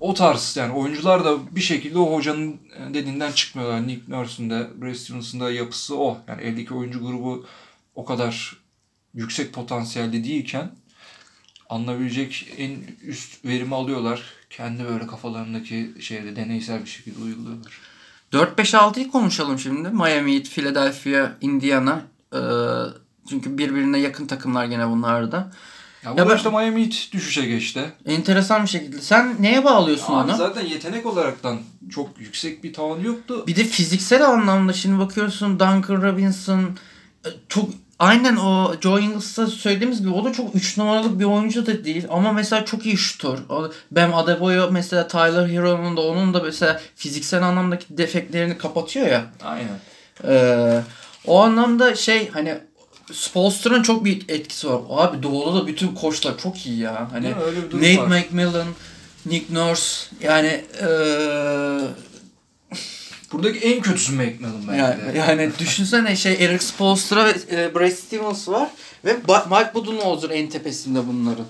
Speaker 2: O tarz yani oyuncular da bir şekilde o hocanın dediğinden çıkmıyorlar. Nick Nurse'un da Brad Stevens'ın da yapısı o. Yani eldeki oyuncu grubu o kadar yüksek potansiyelde değilken alınabilecek en üst verimi alıyorlar. Kendi böyle kafalarındaki şeyde deneysel bir şekilde uyguluyorlar.
Speaker 1: 4-5-6'yı konuşalım şimdi. Miami, Philadelphia, Indiana. Ee, çünkü birbirine yakın takımlar gene bunlar da.
Speaker 2: Ya bu ya işte Miami Heat düşüşe geçti.
Speaker 1: Enteresan bir şekilde. Sen neye bağlıyorsun
Speaker 2: Abi
Speaker 1: onu?
Speaker 2: Zaten yetenek olaraktan çok yüksek bir tavan yoktu.
Speaker 1: Bir de fiziksel anlamda şimdi bakıyorsun Duncan Robinson e, çok aynen o Joe Ingles'ta söylediğimiz gibi o da çok 3 numaralık bir oyuncu da değil ama mesela çok iyi şutör. Bam Adebayo mesela Tyler Hero'nun da onun da mesela fiziksel anlamdaki defeklerini kapatıyor ya.
Speaker 2: Aynen.
Speaker 1: Ee, o anlamda şey hani Spolster'ın çok bir etkisi var. Abi Doğu'da da bütün koçlar çok iyi ya. Hani Nate var. McMillan, Nick Nurse yani ee...
Speaker 2: Buradaki en kötüsü McMillan
Speaker 1: bence. Yani, yani düşünsene şey Eric Spolstra ve e, Brad Stevens var ve Mike Budenholzer en tepesinde bunların.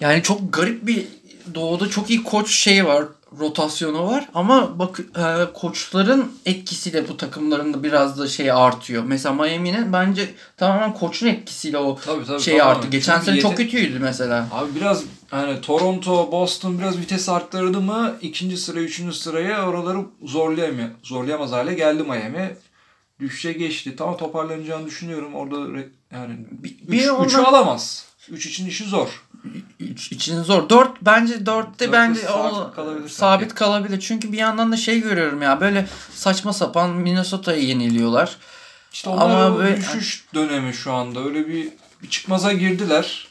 Speaker 1: Yani çok garip bir Doğu'da çok iyi koç şeyi var. Rotasyonu var ama bak e, koçların etkisiyle bu takımların da biraz da şey artıyor. Mesela Miami'nin bence tamamen koçun etkisiyle o
Speaker 2: Tabii tabii.
Speaker 1: şey arttı. Geçen
Speaker 2: Çünkü
Speaker 1: sene çok
Speaker 2: yete-
Speaker 1: kötüydü mesela.
Speaker 2: Abi biraz hani Toronto, Boston biraz vites arttırdı mı ikinci sıra, üçüncü sıraya oraları zorlayamıyor. Zorlayamaz hale geldi Miami. Düşüşe geçti. Tamam toparlanacağını düşünüyorum. Orada re- yani
Speaker 1: Bir,
Speaker 2: 3
Speaker 1: bir
Speaker 2: üçü
Speaker 1: ondan-
Speaker 2: alamaz. 3 için işi zor.
Speaker 1: Üç, için zor. 4 bence 4'te
Speaker 2: Dörtte
Speaker 1: bence
Speaker 2: sabit kalabilir
Speaker 1: sabit kalabilir. Çünkü bir yandan da şey görüyorum ya böyle saçma sapan Minnesota'ya yeniliyorlar.
Speaker 2: İşte onlar
Speaker 1: Ama
Speaker 2: o
Speaker 1: böyle-
Speaker 2: düşüş dönemi şu anda. Öyle bir, bir çıkmaza girdiler.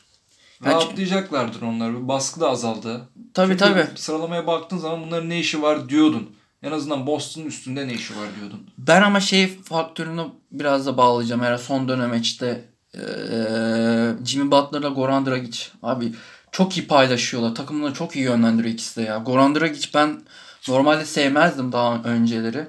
Speaker 1: Ya-
Speaker 2: Rahatlayacaklardır onlar. Bir baskı da azaldı.
Speaker 1: Tabii
Speaker 2: Çünkü
Speaker 1: tabii.
Speaker 2: Sıralamaya baktığın zaman bunların ne işi var diyordun. En azından Boston'un üstünde ne işi var diyordun.
Speaker 1: Ben ama şey faktörünü biraz da bağlayacağım. Eğer son dönem işte Jimmy Butler'la Goran Dragic. Abi çok iyi paylaşıyorlar. Takımını çok iyi yönlendiriyor ikisi de ya. Goran Dragic ben normalde sevmezdim daha önceleri.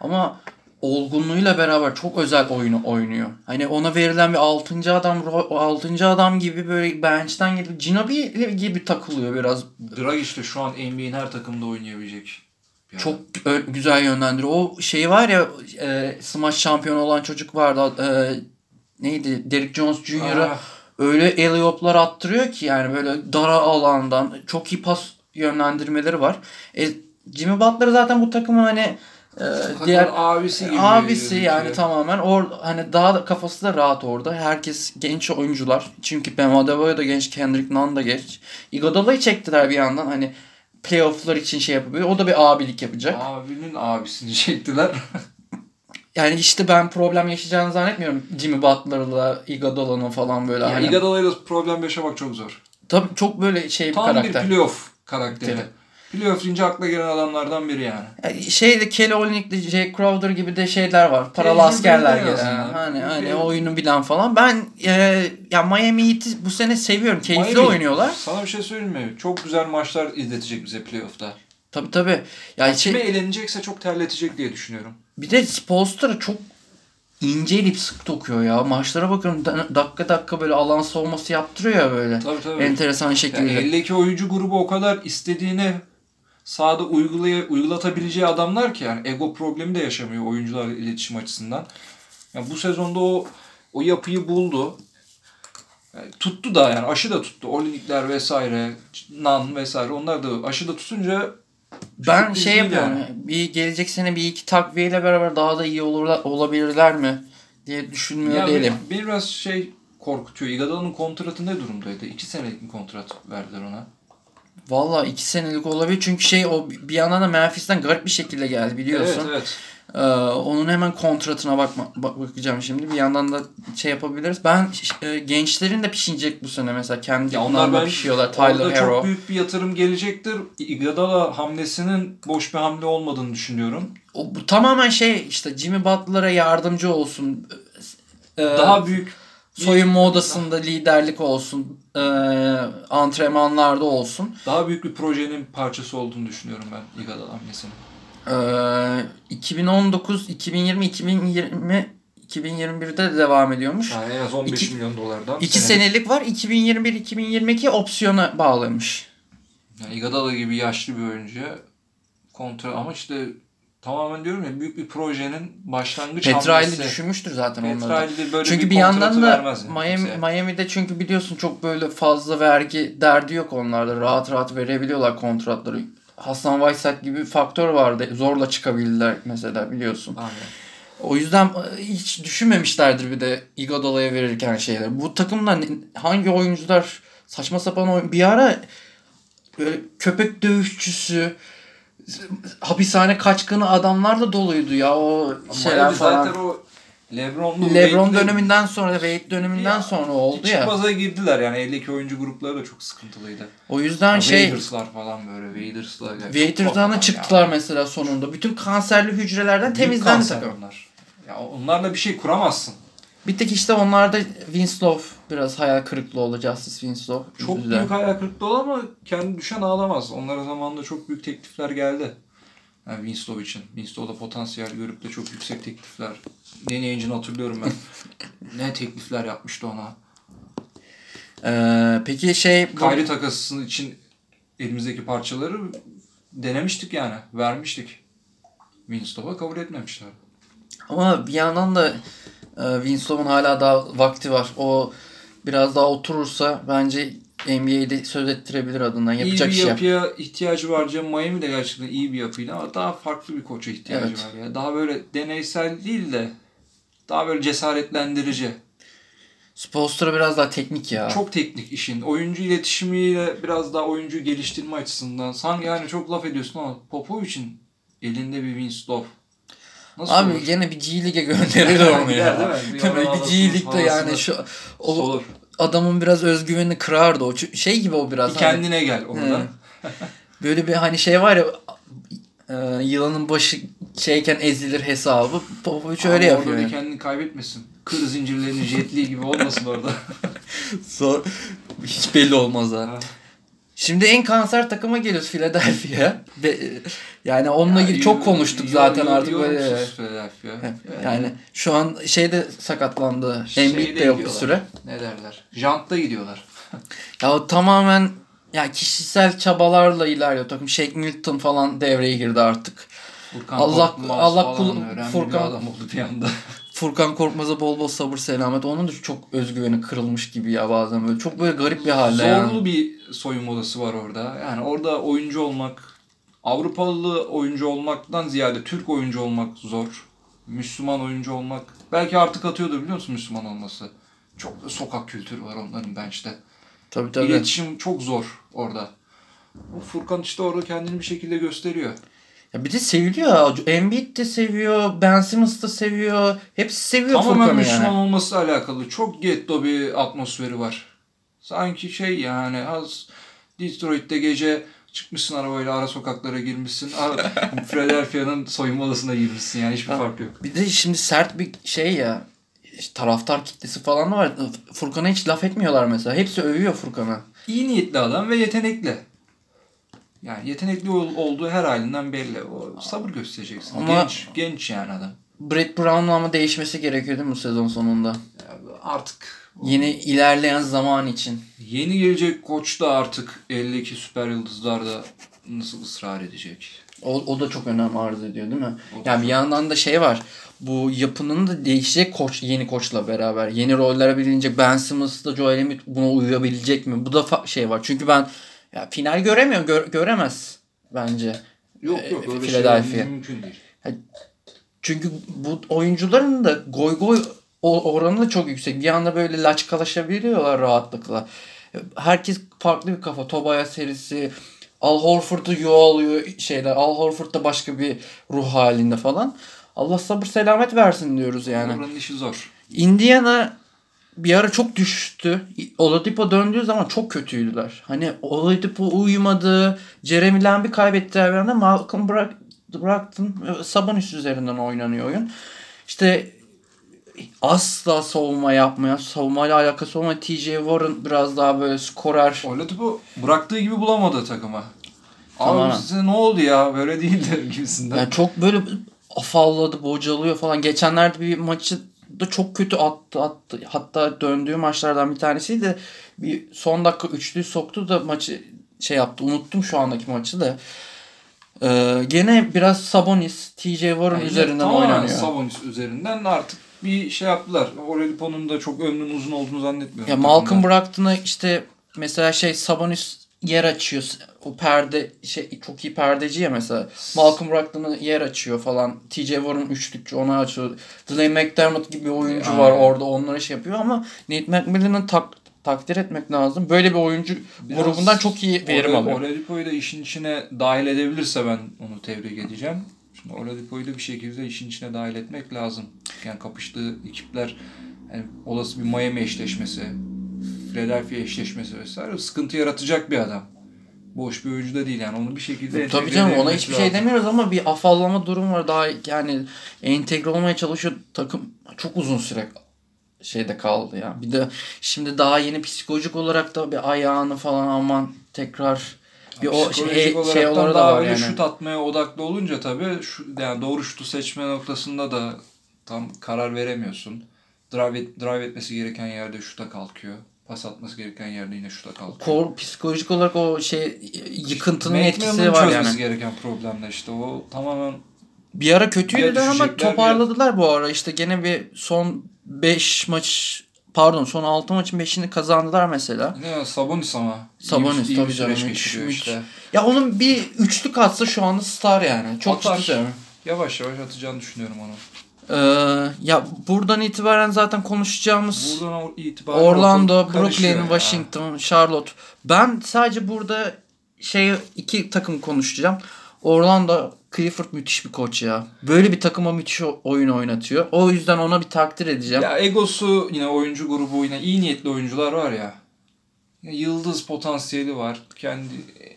Speaker 1: Ama olgunluğuyla beraber çok özel oyunu oynuyor. Hani ona verilen bir 6. adam 6. adam gibi böyle bench'ten gelip Ginobili gibi takılıyor biraz.
Speaker 2: Dragic de şu an NBA'in her takımda oynayabilecek. bir
Speaker 1: Çok güzel yönlendiriyor. O şey var ya e, Smash şampiyonu olan çocuk vardı. E, neydi? Derrick Jones Jr.'a
Speaker 2: Ah,
Speaker 1: öyle alley-oop'lar attırıyor ki yani böyle dara alandan çok iyi pas yönlendirmeleri var. E, Jimmy Butler zaten bu takımın hani e, diğer
Speaker 2: abisi gibi.
Speaker 1: abisi yani tamamen or hani daha da kafası da rahat orada. Herkes genç oyuncular. Çünkü Bam Adebayo da genç, Kendrick Nunn da genç. Iguodala'yı çektiler bir yandan hani playoff'lar için şey yapıyor. O da bir abilik yapacak.
Speaker 2: Abinin abisini çektiler.
Speaker 1: Yani işte ben problem yaşayacağını zannetmiyorum. Jimmy Butler'la Iguodala'nın falan böyle.
Speaker 2: yani
Speaker 1: hani.
Speaker 2: Iguodala'yla problem yaşamak çok zor.
Speaker 1: Tabii çok böyle şey bir
Speaker 2: Tam
Speaker 1: karakter.
Speaker 2: bir playoff karakteri. Playoff deyince akla gelen adamlardan biri yani.
Speaker 1: Yani şeyde Kelly Olynyk'de Jay Crowder gibi de şeyler var. Paralı
Speaker 2: Tecrübeli
Speaker 1: askerler gibi.
Speaker 2: azından.
Speaker 1: Hani hani
Speaker 2: Bir-
Speaker 1: oyunu bilen falan. Ben e, ya Miami Heat'i bu sene seviyorum. Keyifli
Speaker 2: Miami,
Speaker 1: oynuyorlar.
Speaker 2: Sana bir şey söyleyeyim mi? Çok güzel maçlar izletecek bize playoff'ta.
Speaker 1: Tabii tabii. Ya
Speaker 2: Kime
Speaker 1: şey,
Speaker 2: eğlenecekse çok terletecek diye düşünüyorum.
Speaker 1: bir de Spolstra çok ince elip sık dokuyor ya. Maçlara bakıyorum da- dakika dakika böyle alan savunması yaptırıyor ya böyle.
Speaker 2: Tabii tabii.
Speaker 1: Enteresan
Speaker 2: Yani
Speaker 1: şekilde.
Speaker 2: eldeki oyuncu grubu o kadar istediğini sahada uygulaya, uygulatabileceği adamlar ki yani ego problemi de yaşamıyor oyuncularla iletişim açısından. Yani bu sezonda o o yapıyı buldu. Yani tuttu da yani aşı da tuttu. Olinikler vesaire, Nan vesaire onlar da aşı da tutunca
Speaker 1: Ben
Speaker 2: sürpriz
Speaker 1: şey yapıyorum.
Speaker 2: yani.
Speaker 1: Bir gelecek sene bir iki takviyeyle beraber daha da iyi olurlar, olabilirler mi diye düşünmüyor
Speaker 2: Ya
Speaker 1: değilim.
Speaker 2: biraz şey korkutuyor. Iguodala'nın kontratı ne durumdaydı? İki senelik bir kontrat verdiler ona.
Speaker 1: Valla iki senelik olabilir çünkü şey o bir yandan da Memphis'ten garip bir şekilde geldi biliyorsun.
Speaker 2: Evet evet.
Speaker 1: Ee, onun hemen kontratına bakma, bak, bakacağım şimdi. Bir yandan da şey yapabiliriz. Ben e, gençlerin de pişinecek bu sene mesela. Kendi
Speaker 2: onlar ben
Speaker 1: pişiyorlar. Tyler
Speaker 2: orada çok
Speaker 1: Hero.
Speaker 2: büyük bir yatırım gelecektir. Iguodala hamlesinin boş bir hamle olmadığını düşünüyorum.
Speaker 1: O, bu tamamen şey işte Jimmy Butler'a yardımcı olsun. Ee,
Speaker 2: Daha büyük
Speaker 1: soyunma odasında liderlik olsun. Ee, antrenmanlarda olsun.
Speaker 2: daha büyük bir projenin parçası olduğunu düşünüyorum ben Iguodala hamlesinin.
Speaker 1: Ee, 2019, 2020, 2020 2021'de de devam ediyormuş.
Speaker 2: Yani en az 15
Speaker 1: İki-
Speaker 2: milyon dolardan.
Speaker 1: İki
Speaker 2: senelik.
Speaker 1: senelik var. 2021-2022 opsiyona bağlamış.
Speaker 2: Yani Iguodala gibi yaşlı bir oyuncuya kontra ama işte tamamen diyorum ya büyük bir projenin başlangıç
Speaker 1: Petrali
Speaker 2: hamlesi.
Speaker 1: düşünmüştür zaten onları.
Speaker 2: böyle
Speaker 1: Çünkü
Speaker 2: bir,
Speaker 1: bir yandan da Miami,
Speaker 2: kimseye.
Speaker 1: Miami'de çünkü biliyorsun çok böyle fazla vergi derdi yok onlarda. Rahat rahat verebiliyorlar kontratları. Hasan Whiteside gibi bir faktör vardı. Zorla çıkabildiler mesela biliyorsun.
Speaker 2: Aynen.
Speaker 1: O yüzden e, hiç düşünmemişlerdir bir de Iguodala'ya verirken şeyler. Bu takımda ne- hangi oyuncular saçma sapan oyun bir ara böyle köpek dövüşçüsü hapishane kaçkını adamlar da doluydu ya o şeyler
Speaker 2: Miami
Speaker 1: falan.
Speaker 2: zaten o Lebron'lu
Speaker 1: Lebron
Speaker 2: Wade'li
Speaker 1: döneminden sonra Wade döneminden
Speaker 2: Ya,
Speaker 1: sonra oldu ya.
Speaker 2: çıkmaza girdiler yani eldeki oyuncu grupları da çok sıkıntılıydı.
Speaker 1: O yüzden
Speaker 2: Ya
Speaker 1: şey
Speaker 2: Waders'lar falan böyle Waders'lar. korkmadan
Speaker 1: da
Speaker 2: ya.
Speaker 1: çıktılar mesela sonunda. Bütün kanserli hücrelerden
Speaker 2: Büyük
Speaker 1: temizlendi takım.
Speaker 2: onlar. Ya onlarla bir şey kuramazsın.
Speaker 1: Bir tek işte onlarda Winslow biraz hayal kırıklığı oldu. Justice Winslow.
Speaker 2: Çok büyük hayal kırıklığı oldu ama kendi düşen ağlamaz. Onlara zamanında çok büyük teklifler geldi. Yani Winslow için. Winslow'da potansiyel görüp de çok yüksek teklifler. Danny Ainge'ini hatırlıyorum ben. ne teklifler yapmıştı ona.
Speaker 1: Ee, peki şey bu-
Speaker 2: Kyrie takası için elimizdeki parçaları denemiştik yani. Vermiştik. Winstop'a kabul etmemişler.
Speaker 1: Ama bir yandan da e, Winslow'un hala daha vakti var. O biraz daha oturursa bence NBA'de söz ettirebilir adından. Yapacak
Speaker 2: iyi bir
Speaker 1: şey yap.
Speaker 2: yapıya ihtiyacı var. Cem Miami de gerçekten iyi bir yapıydı ama daha farklı bir koça ihtiyacı
Speaker 1: Evet.
Speaker 2: var. Ya. Daha böyle deneysel değil de daha böyle cesaretlendirici.
Speaker 1: Spoelstra biraz daha teknik ya.
Speaker 2: Çok teknik işin. Oyuncu iletişimiyle biraz daha oyuncu geliştirme açısından. Sanki yani çok laf ediyorsun ama Popovic'in elinde bir Winslow. Nasıl
Speaker 1: Abi
Speaker 2: olur?
Speaker 1: gene bir G Lig'e gönderir onu
Speaker 2: Gider
Speaker 1: ya.
Speaker 2: değil mi? Bir
Speaker 1: G Lig'de yani şu o
Speaker 2: Solur.
Speaker 1: Adamın biraz özgüvenini kırardı o. Şey gibi o biraz.
Speaker 2: Bir
Speaker 1: hani-
Speaker 2: kendine gel orada.
Speaker 1: Böyle bir hani şey var ya e, yılanın başı şeyken ezilir hesabı. Popovic öyle yapıyor.
Speaker 2: Orada da
Speaker 1: Yani.
Speaker 2: kendini kaybetmesin. Kır zincirlerini jetli gibi olmasın orada.
Speaker 1: Zor. Hiç belli olmaz ha. Şimdi en kanser takıma geliyoruz Philadelphia. Yani onunla ilgili çok konuştuk zaten artık böyle.
Speaker 2: Philadelphia.
Speaker 1: Yani şu an şeyde sakatlandı.
Speaker 2: Şeyde
Speaker 1: Embiid de yok bir süre.
Speaker 2: Ne derler? Jant'ta gidiyorlar.
Speaker 1: Ya o tamamen ya kişisel çabalarla ilerliyor takım. Shake Milton falan devreye girdi artık.
Speaker 2: Furkan
Speaker 1: Allah-
Speaker 2: Korkmaz
Speaker 1: Allah kul- Furkan-
Speaker 2: bir adam oldu bir anda.
Speaker 1: Furkan Korkmaz'a bol bol sabır selamet. Onun da çok özgüveni kırılmış gibi ya bazen böyle. Çok böyle garip bir halde
Speaker 2: Zorlu
Speaker 1: yani.
Speaker 2: bir soyunma odası var orada. Yani orada oyuncu olmak, Avrupalı oyuncu olmaktan ziyade Türk oyuncu olmak zor. Müslüman oyuncu olmak. Belki artık atıyordur biliyor musun Müslüman olması. Çok da sokak kültürü var onların bench'te.
Speaker 1: Tabii tabii.
Speaker 2: İletişim çok zor orada. Bu Furkan işte orada kendini bir şekilde gösteriyor.
Speaker 1: Ya bir de seviliyor. Embiid de seviyor. Ben Simmons da seviyor. Hepsi seviyor
Speaker 2: Tamamen
Speaker 1: Furkan'ı
Speaker 2: Müslüman
Speaker 1: yani.
Speaker 2: olması alakalı. Çok getto bir atmosferi var. Sanki şey yani az Detroit'te gece çıkmışsın arabayla ara sokaklara girmişsin. Ara, Philadelphia'nın soyunma odasına girmişsin yani hiçbir fark yok.
Speaker 1: Bir de şimdi sert bir şey ya. taraftar kitlesi falan var. Furkan'a hiç laf etmiyorlar mesela. Hepsi övüyor Furkan'ı.
Speaker 2: İyi niyetli adam ve yetenekli. Yani yetenekli ol- olduğu her halinden belli. O sabır göstereceksin.
Speaker 1: Ama-
Speaker 2: Genç, genç yani adam.
Speaker 1: Brett Brown'un ama değişmesi gerekiyor değil mi bu sezon sonunda?
Speaker 2: Artık
Speaker 1: Yeni ilerleyen zaman için.
Speaker 2: yeni gelecek koç da artık 52 süper yıldızlarda nasıl ısrar edecek?
Speaker 1: O, o da çok önem arz ediyor değil mi?
Speaker 2: O
Speaker 1: Yani bir yandan da şey var. Bu yapının da değişecek koç yeni koçla beraber. Yeni rollere bilinecek. Ben Simmons da Joel Embiid buna uyabilecek mi? Bu da şey var. Çünkü ben ya final göremiyorum. Gö- göremez bence.
Speaker 2: Yok yok öyle
Speaker 1: Philadelphia.
Speaker 2: şey mümkün değil.
Speaker 1: Çünkü bu oyuncuların da goy goy oranı da çok yüksek. Bir anda böyle laçkalaşabiliyorlar rahatlıkla. Herkes farklı bir kafa. Tobias serisi, Al Horford'u yuvalıyor şeyler. Al Horford da başka bir ruh halinde falan. Allah sabır selamet versin diyoruz yani.
Speaker 2: Oranın işi zor.
Speaker 1: Indiana bir ara çok düştü. Oladipo döndüğü zaman çok kötüydüler. Hani Oladipo uyumadı. Jeremy Lamb'i kaybettiler bir anda. Malcolm Brog- Brogdon e, Sabonis üzerinden oynanıyor oyun. İşte asla savunma yapmayan, savunmayla alakası olmayan TJ Warren biraz daha böyle skorer.
Speaker 2: Oladipo bıraktığı gibi bulamadı takıma.
Speaker 1: Tamamen.
Speaker 2: Abi size ne oldu ya böyle değildi gibisinden.
Speaker 1: Yani çok böyle afalladı, bocalıyor falan. Geçenlerde bir maçı da çok kötü attı, attı. Hatta döndüğü maçlardan bir tanesiydi. Bir son dakika üçlüyü soktu da maçı şey yaptı. Unuttum şu andaki maçı da. Ee, gene biraz Sabonis, TJ Warren
Speaker 2: Yani
Speaker 1: üzerinden
Speaker 2: tamamen
Speaker 1: oynanıyor.
Speaker 2: Sabonis üzerinden artık bir şey yaptılar. Oladipo'nun da çok ömrünün uzun olduğunu zannetmiyorum.
Speaker 1: Ya Malcolm. Brogdon'a işte mesela şey Sabonis yer açıyor. O perde şey çok iyi perdeci ya mesela. Malcolm Brogdon'a yer açıyor falan. TJ Warren üçlükçü ona açıyor. Dwayne McDermott gibi bir oyuncu var orada onlara şey yapıyor ama Nate McMillan'ın tak, takdir etmek lazım. Böyle bir oyuncu
Speaker 2: Biraz
Speaker 1: grubundan çok iyi verim alıyor.
Speaker 2: Oladipo'yu da işin içine dahil edebilirse ben onu tebrik edeceğim. Şimdi Oladipo'yu da bir şekilde işin içine dahil etmek lazım. Yani kapıştığı ekipler yani olası bir Miami eşleşmesi, Philadelphia eşleşmesi vesaire sıkıntı yaratacak bir adam. Boş bir oyuncu da değil yani onu bir şekilde
Speaker 1: Tabii canım ona hiçbir şey
Speaker 2: lazım.
Speaker 1: demiyoruz ama bir afallama durum var. Daha yani entegre olmaya çalışıyor takım çok uzun süre şeyde kaldı ya. Bir de şimdi daha yeni psikolojik olarak da bir ayağını falan aman tekrar bir o
Speaker 2: Psikolojik
Speaker 1: şey,
Speaker 2: olaraktan
Speaker 1: şey olarak da
Speaker 2: daha
Speaker 1: var
Speaker 2: böyle
Speaker 1: yani.
Speaker 2: şut atmaya odaklı olunca tabii şu, yani doğru şutu seçme noktasında da tam karar veremiyorsun. Drive, et- drive etmesi gereken yerde şuta kalkıyor. Pas atması gereken yerde yine şuta kalkıyor.
Speaker 1: Kor, psikolojik olarak o şey yıkıntının
Speaker 2: McMillan'ın
Speaker 1: etkisi var yani.
Speaker 2: gereken problemler işte o tamamen
Speaker 1: Bir ara kötüydüler
Speaker 2: Ya
Speaker 1: ama toparladılar bu ara. İşte gene bir son 5 maç pardon son 6 maçın 5'ini kazandılar mesela.
Speaker 2: ne ya, Sabonis ama.
Speaker 1: Sabonis
Speaker 2: iyi,
Speaker 1: tabii canım, müthiş, müthiş.
Speaker 2: işte.
Speaker 1: Ya onun bir üçlük atsa şu anda star yani. Çok
Speaker 2: Atar.
Speaker 1: ciddi.
Speaker 2: Yavaş yavaş atacağını düşünüyorum onu.
Speaker 1: Ee, ya buradan itibaren zaten konuşacağımız
Speaker 2: Buradan itibaren
Speaker 1: Orlando, Brooklyn,
Speaker 2: ya.
Speaker 1: Washington, Charlotte. Ben sadece burada şey iki takım konuşacağım. Orlando Clifford müthiş bir koç ya. Böyle bir takıma müthiş oyun oynatıyor. O yüzden ona bir takdir edeceğim.
Speaker 2: Ya egosu yine oyuncu grubu yine iyi niyetli oyuncular var ya. Yıldız potansiyeli var. Kendi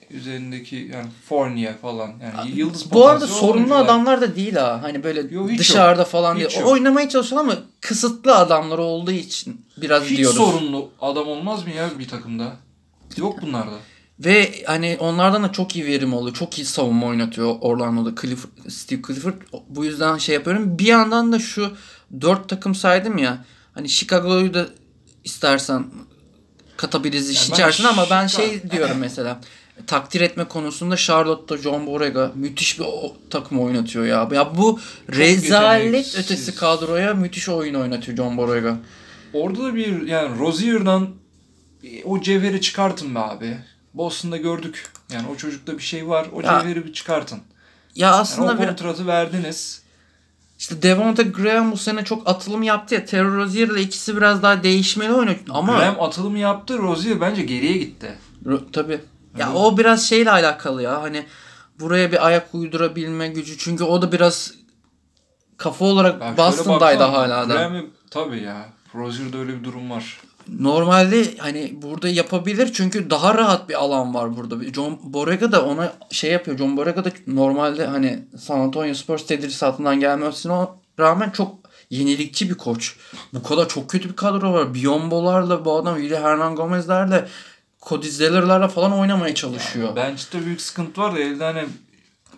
Speaker 2: üzerindeki yani Fournier falan yani yıldız
Speaker 1: Bu arada
Speaker 2: potansiyeli
Speaker 1: sorunlu adamlar da değil ha. Hani böyle
Speaker 2: Yo, hiç
Speaker 1: dışarıda falan
Speaker 2: Hiç
Speaker 1: değil.
Speaker 2: yok.
Speaker 1: Oynamaya çalışıyor ama kısıtlı adamlar olduğu için biraz
Speaker 2: Hiç
Speaker 1: diyoruz.
Speaker 2: sorunlu adam olmaz mı ya bir takımda? Yok bunlarda.
Speaker 1: Ve hani onlardan da çok iyi verim oluyor. Çok iyi savunma oynatıyor Orlando'da Clifford, Steve Clifford. Bu yüzden şey yapıyorum. Bir yandan da şu dört takım saydım ya. Hani Chicago'yu da istersen katabiliriz işin
Speaker 2: ben
Speaker 1: içerisine ama ben şey diyorum mesela. Takdir etme konusunda Charlotte'da John Borrega müthiş bir o- takım oynatıyor ya. Ya bu rezalet
Speaker 2: yeteneksiz.
Speaker 1: ötesi kadroya müthiş oyun oynatıyor John Borrega.
Speaker 2: Orada da bir yani Rozier'dan o cevheri çıkartın be abi. Boston'da gördük. Yani o çocukta bir şey var. O
Speaker 1: Ya,
Speaker 2: cevheri bir çıkartın.
Speaker 1: Ya
Speaker 2: Yani
Speaker 1: aslında
Speaker 2: o
Speaker 1: bir,
Speaker 2: kontratı verdiniz.
Speaker 1: İşte Devonta Graham bu sene çok atılım yaptı ya. Terry Rozier ile ikisi biraz daha değişmeli oynuyor. Ama
Speaker 2: Graham atılımı yaptı. Rozier bence geriye gitti.
Speaker 1: Ro- tabii. Ya
Speaker 2: Evet.
Speaker 1: o biraz şeyle alakalı ya. Hani buraya bir ayak uydurabilme gücü. Çünkü o da biraz kafa olarak
Speaker 2: Ya
Speaker 1: Boston'daydı hala da.
Speaker 2: Graham'ı tabii ya. Rozier'de öyle bir durum var.
Speaker 1: Normalde hani burada yapabilir çünkü daha rahat bir alan var burada. John Borrega da ona şey yapıyor. John Borrega da normalde hani San Antonio Spurs tedrisatından gelmesine rağmen çok yenilikçi bir koç. Bu kadar çok kötü bir kadro var. Biombo'larla bu adam Willy Hernan Gomez'lerle Cody Zeller'larla falan oynamaya çalışıyor.
Speaker 2: Bench'te büyük sıkıntı var da elde hani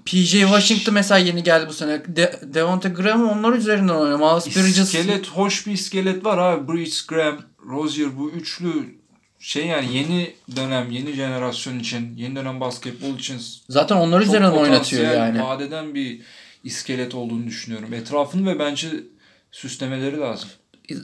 Speaker 1: PJ Washington mesela yeni geldi bu sene. De- Devonta Graham onlar üzerinden oynuyor. Miles Bridges
Speaker 2: iskelet, hoş bir iskelet var abi. Bridges, Graham, Rozier bu üçlü şey yani yeni dönem, yeni jenerasyon için, yeni dönem basketbol için
Speaker 1: zaten onlar üzerinden oynatıyor yani.
Speaker 2: vaat eden bir iskelet olduğunu düşünüyorum. Etrafını ve bence süslemeleri lazım.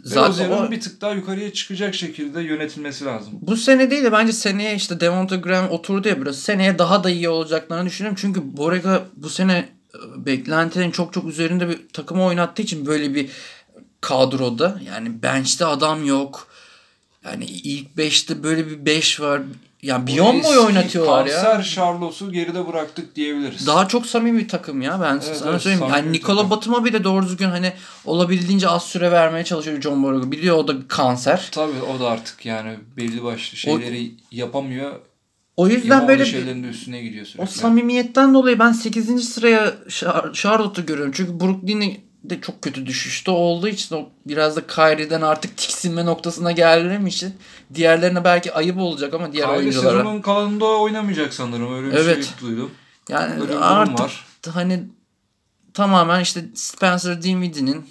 Speaker 1: Zaten o,
Speaker 2: bir tık daha yukarıya çıkacak şekilde yönetilmesi lazım.
Speaker 1: bu sene değil de bence seneye işte Devonta Graham oturdu ya biraz. Seneye daha da iyi olacaklarını düşünüyorum. Çünkü Borega bu sene e, beklentilerin çok çok üzerinde bir takımı oynattığı için böyle bir kadroda yani bench'te adam yok. Yani ilk 5'te böyle bir 5 var. Yani Biyombo'yu
Speaker 2: Eski
Speaker 1: oynatıyorlar ya.
Speaker 2: Kanser Charlotte'u geride bıraktık diyebiliriz.
Speaker 1: Daha çok samimi bir takım ya ben
Speaker 2: Evet,
Speaker 1: sana
Speaker 2: evet,
Speaker 1: söyleyeyim. Yani
Speaker 2: bir
Speaker 1: Nikola. Batum'a bile doğru düzgün hani olabildiğince az süre vermeye çalışıyor John Borrego. Biliyor o da kanser.
Speaker 2: Tabii o da artık yani belli başlı şeyleri yapamıyor.
Speaker 1: O yüzden böyle bir,
Speaker 2: şeylerin de üstüne gidiyor
Speaker 1: o
Speaker 2: sürekli.
Speaker 1: samimiyetten dolayı ben 8. sıraya Char- Charlotte'u görüyorum. Çünkü Brooklyn'i de çok kötü düşüşte olduğu için o biraz da Kyrie'den artık tiksinme noktasına geldiğim için diğerlerine belki ayıp olacak ama diğer
Speaker 2: Kyrie
Speaker 1: oyunculara.
Speaker 2: sezonun kalanında oynamayacak sanırım. Öyle bir
Speaker 1: Evet.
Speaker 2: şey duydum.
Speaker 1: Yani
Speaker 2: Öyle bir
Speaker 1: artık
Speaker 2: var.
Speaker 1: hani tamamen işte Spencer Dinwiddie'nin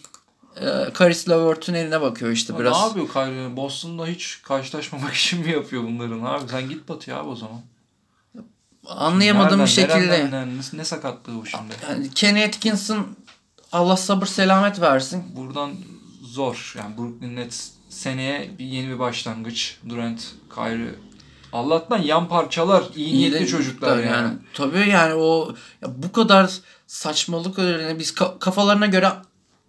Speaker 1: e, Caris LeVert'ün eline bakıyor işte
Speaker 2: Ya
Speaker 1: biraz.
Speaker 2: Ne yapıyor Kyrie? Boston'da hiç karşılaşmamak için mi yapıyor bunların abi? Sen git batıya abi o zaman.
Speaker 1: Anlayamadığım bir
Speaker 2: Nereden,
Speaker 1: şekilde.
Speaker 2: nereden, ne, ne sakatlığı bu şimdi?
Speaker 1: Yani Kenny Atkinson Allah sabır selamet versin.
Speaker 2: Buradan zor. Yani Brooklyn Nets seneye bir yeni bir başlangıç. Durant, Kyrie. Allah'tan yan parçalar, iyi niyetli
Speaker 1: de-
Speaker 2: çocuklar
Speaker 1: tabii
Speaker 2: yani.
Speaker 1: Tabii yani o ya bu kadar saçmalık üzerine biz ka- kafalarına göre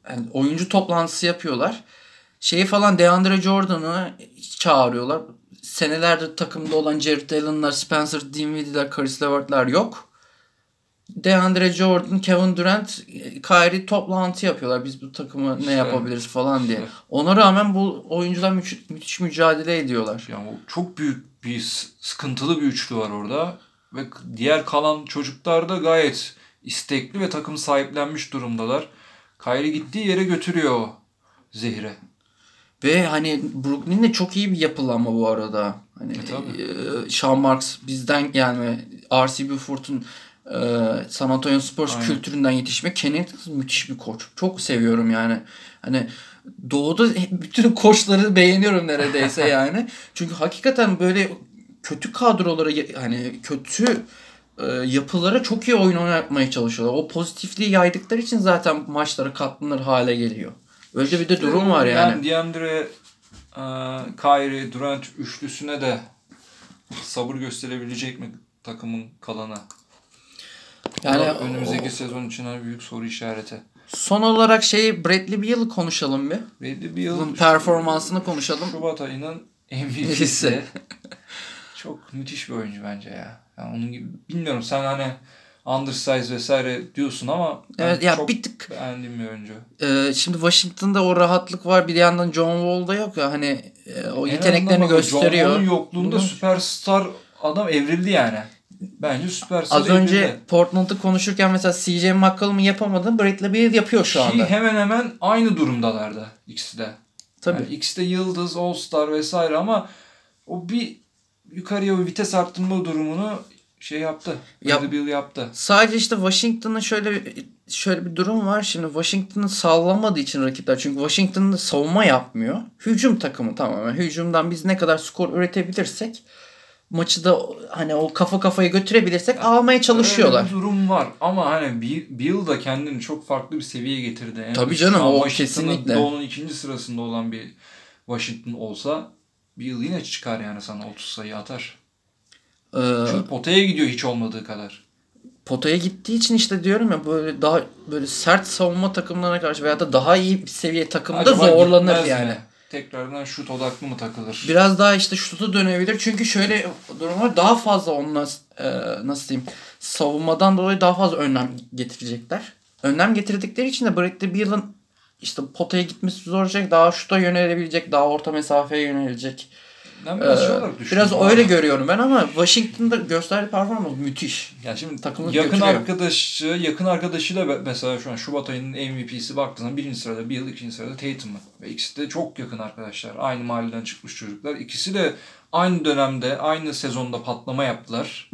Speaker 1: yani oyuncu toplantısı yapıyorlar. Şeyi falan DeAndre Jordan'ı çağırıyorlar. Senelerdir takımda olan Jared Allen'lar, Spencer Dinwiddie'ler, Caris LeVert'ler yok. DeAndre Jordan, Kevin Durant, Kyrie toplantı yapıyorlar. Biz bu takımı ne yapabiliriz falan diye. Ona rağmen bu oyuncular müthiş, müthiş mücadele ediyorlar.
Speaker 2: Yani çok büyük bir sıkıntılı bir üçlü var orada. Ve diğer kalan çocuklar da gayet istekli ve takım sahiplenmiş durumdalar. Kyrie gittiği yere götürüyor o zehri.
Speaker 1: Ve hani Brooklyn'de çok iyi bir yapılanma bu arada. Hani
Speaker 2: E, tabii.
Speaker 1: e, Sean Marks bizden gelme, R.C. Buford'un e, San Antonio Spurs
Speaker 2: Aynen.
Speaker 1: kültüründen yetişme. Kenny müthiş bir koç. Çok seviyorum yani. Hani Doğu'da bütün koçları beğeniyorum neredeyse yani. Çünkü hakikaten böyle kötü kadrolara hani kötü e, yapılara çok iyi oyun oynatmaya çalışıyorlar. O pozitifliği yaydıkları için zaten maçlara katlanır hale geliyor. Öyle bir de durum var yani.
Speaker 2: Ben DeAndre, e, Kyrie, Durant üçlüsüne de sabır gösterebilecek mi takımın kalanı?
Speaker 1: Yani
Speaker 2: Yani önümüzdeki
Speaker 1: o-
Speaker 2: sezon için hani büyük soru işareti.
Speaker 1: Son olarak şey Bradley Beal'ı konuşalım bir.
Speaker 2: Yıl
Speaker 1: Bunun performansını konuşalım.
Speaker 2: Şubat ayının MVP'si. Çok müthiş bir oyuncu bence ya. Yani onun gibi bilmiyorum sen hani undersize vesaire diyorsun ama
Speaker 1: Evet ya
Speaker 2: çok
Speaker 1: bir tık
Speaker 2: beğendiğim bir oyuncu.
Speaker 1: e, şimdi Washington'da o rahatlık var bir yandan John Wall'da yok ya hani e, o
Speaker 2: En
Speaker 1: yeteneklerini
Speaker 2: bak, John
Speaker 1: gösteriyor.
Speaker 2: Wall'un yokluğunda
Speaker 1: Hı.
Speaker 2: süperstar adam evrildi yani. Bence süperstar
Speaker 1: Az önce. Portland'ı konuşurken mesela CJ McCollum'un yapamadığını Bradley Beal yapıyor şu
Speaker 2: Ki
Speaker 1: anda.
Speaker 2: hemen hemen aynı durumdalardı ikisi de.
Speaker 1: Tabii.
Speaker 2: Yani ikisi de yıldız, all star vesaire ama o bir yukarıya bir vites arttırma durumunu şey yaptı.
Speaker 1: Yap-
Speaker 2: Beal yaptı.
Speaker 1: Sadece işte Washington'ın şöyle şöyle bir durum var. Şimdi Washington'ı sallamadığı için rakipler. Çünkü Washington'da savunma yapmıyor. Hücum takımı tamamen. Hücumdan biz ne kadar skor üretebilirsek maçı da hani o kafa kafaya götürebilirsek almaya çalışıyorlar.
Speaker 2: Öyle bir durum var ama hani Bill, da kendini çok farklı bir seviyeye getirdi. Yani
Speaker 1: Tabii canım, o kesinlikle.
Speaker 2: Doğu'nun ikinci sırasında olan bir Washington olsa Bill yine çıkar yani sana 30 sayı atar.
Speaker 1: Ee,
Speaker 2: Çünkü potaya gidiyor hiç olmadığı kadar.
Speaker 1: potaya gittiği için işte diyorum ya böyle daha böyle sert savunma takımlarına karşı veya da daha iyi bir seviye takımda
Speaker 2: Acaba
Speaker 1: zorlanır yani.
Speaker 2: mi? Tekrardan şut odaklı mı takılır?
Speaker 1: Biraz daha işte şutu dönebilir. Çünkü şöyle durum var. Daha fazla onunla e, nasıl diyeyim savunmadan dolayı daha fazla önlem getirecekler. Önlem getirdikleri için de Bradley Beal'ın işte potaya gitmesi zor olacak. Daha şuta yönelebilecek. Daha orta mesafeye yönelecek.
Speaker 2: Ben biraz, şey
Speaker 1: Ee,
Speaker 2: olarak düşündüm
Speaker 1: biraz
Speaker 2: ama-
Speaker 1: öyle görüyorum ben ama Washington'da gösterdiği performans müthiş.
Speaker 2: Ya şimdi
Speaker 1: Takımı
Speaker 2: yakın
Speaker 1: götürüyor.
Speaker 2: arkadaşı, yakın arkadaşıyla mesela şu an Şubat ayının MVP'si baktığında birinci sırada Bill, ikinci sırada Tatum. Ve ikisi de çok yakın arkadaşlar. Aynı mahalleden çıkmış çocuklar. İkisi de aynı dönemde, aynı sezonda patlama yaptılar.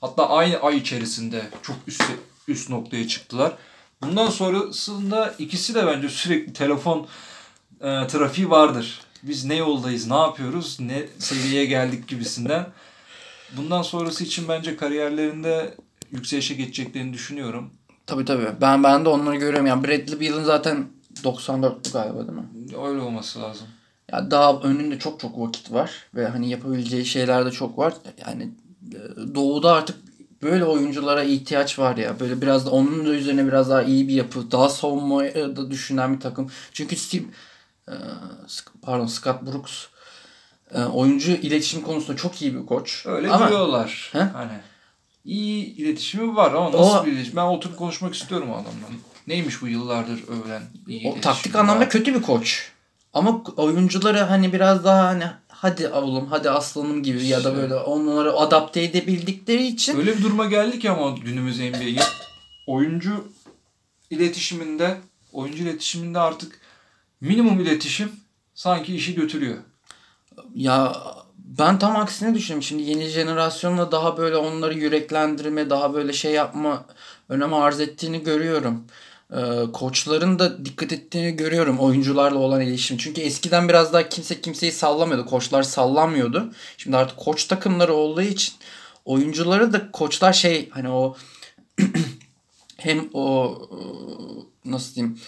Speaker 2: Hatta aynı ay içerisinde çok üst, üst noktaya çıktılar. Bundan sonrasında ikisi de bence sürekli telefon e, trafiği vardır. Biz ne yoldayız, ne yapıyoruz, ne seviyeye geldik gibisinden. Bundan sonrası için bence kariyerlerinde yükselişe geçeceklerini düşünüyorum.
Speaker 1: Tabii tabii. Ben ben de onları görüyorum. Yani Bradley Beal'ın zaten 94'lü galiba değil mi?
Speaker 2: Öyle olması lazım.
Speaker 1: Ya daha önünde çok çok vakit var ve hani yapabileceği şeyler de çok var. Yani e, doğuda artık böyle oyunculara ihtiyaç var ya. Böyle biraz da onun da üzerine biraz daha iyi bir yapı, daha savunmayı da düşünen bir takım. Çünkü Steve pardon Scott Brooks e, oyuncu iletişim konusunda çok iyi bir koç.
Speaker 2: Öyle
Speaker 1: Ama
Speaker 2: diyorlar.
Speaker 1: He?
Speaker 2: Hani iyi iletişimi var ama nasıl
Speaker 1: O-
Speaker 2: bir iletişim? Ben oturup konuşmak istiyorum o adamla. Neymiş bu yıllardır övülen iyi
Speaker 1: o taktik
Speaker 2: var?
Speaker 1: anlamda kötü bir koç. Ama oyuncuları hani biraz daha hani hadi oğlum hadi aslanım gibi ya da böyle onları adapte edebildikleri için
Speaker 2: Öyle bir duruma geldik ama günümüz NBA'yi. Oyuncu iletişiminde, oyuncu iletişiminde artık minimum iletişim sanki işi götürüyor.
Speaker 1: Ya ben tam aksine düşünüyorum. Şimdi yeni jenerasyonla daha böyle onları yüreklendirme, daha böyle şey yapma önem arz ettiğini görüyorum. Ee, koçların da dikkat ettiğini görüyorum oyuncularla olan iletişim. Çünkü eskiden biraz daha kimse kimseyi sallamıyordu. Koçlar sallamıyordu. Şimdi artık koç takımları olduğu için oyuncuları da koçlar şey hani o hem o nasıl diyeyim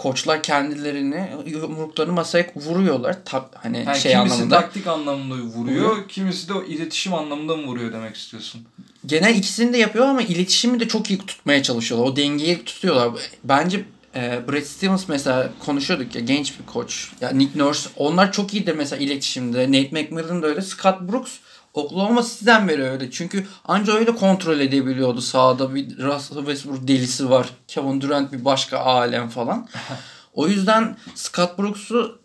Speaker 1: koçlar kendilerini yumruklarını masaya vuruyorlar. Tak, hani
Speaker 2: Yani
Speaker 1: şey
Speaker 2: kimisi
Speaker 1: anlamında.
Speaker 2: taktik anlamında vuruyor, kimisi de iletişim anlamında mı vuruyor demek istiyorsun?
Speaker 1: Genel ikisini de yapıyor ama iletişimi de çok iyi tutmaya çalışıyorlar. O dengeyi tutuyorlar. Bence e, Brad Stevens mesela konuşuyorduk ya genç bir koç. Ya Nick Nurse onlar çok iyidir mesela iletişimde. Nate McMillan da öyle. Scott Brooks Oklahoma City'den beri öyle. Çünkü anca öyle kontrol edebiliyordu sahada. Bir Russell Westbrook delisi var. Kevin Durant bir başka alem falan. o yüzden Scott Brooks'u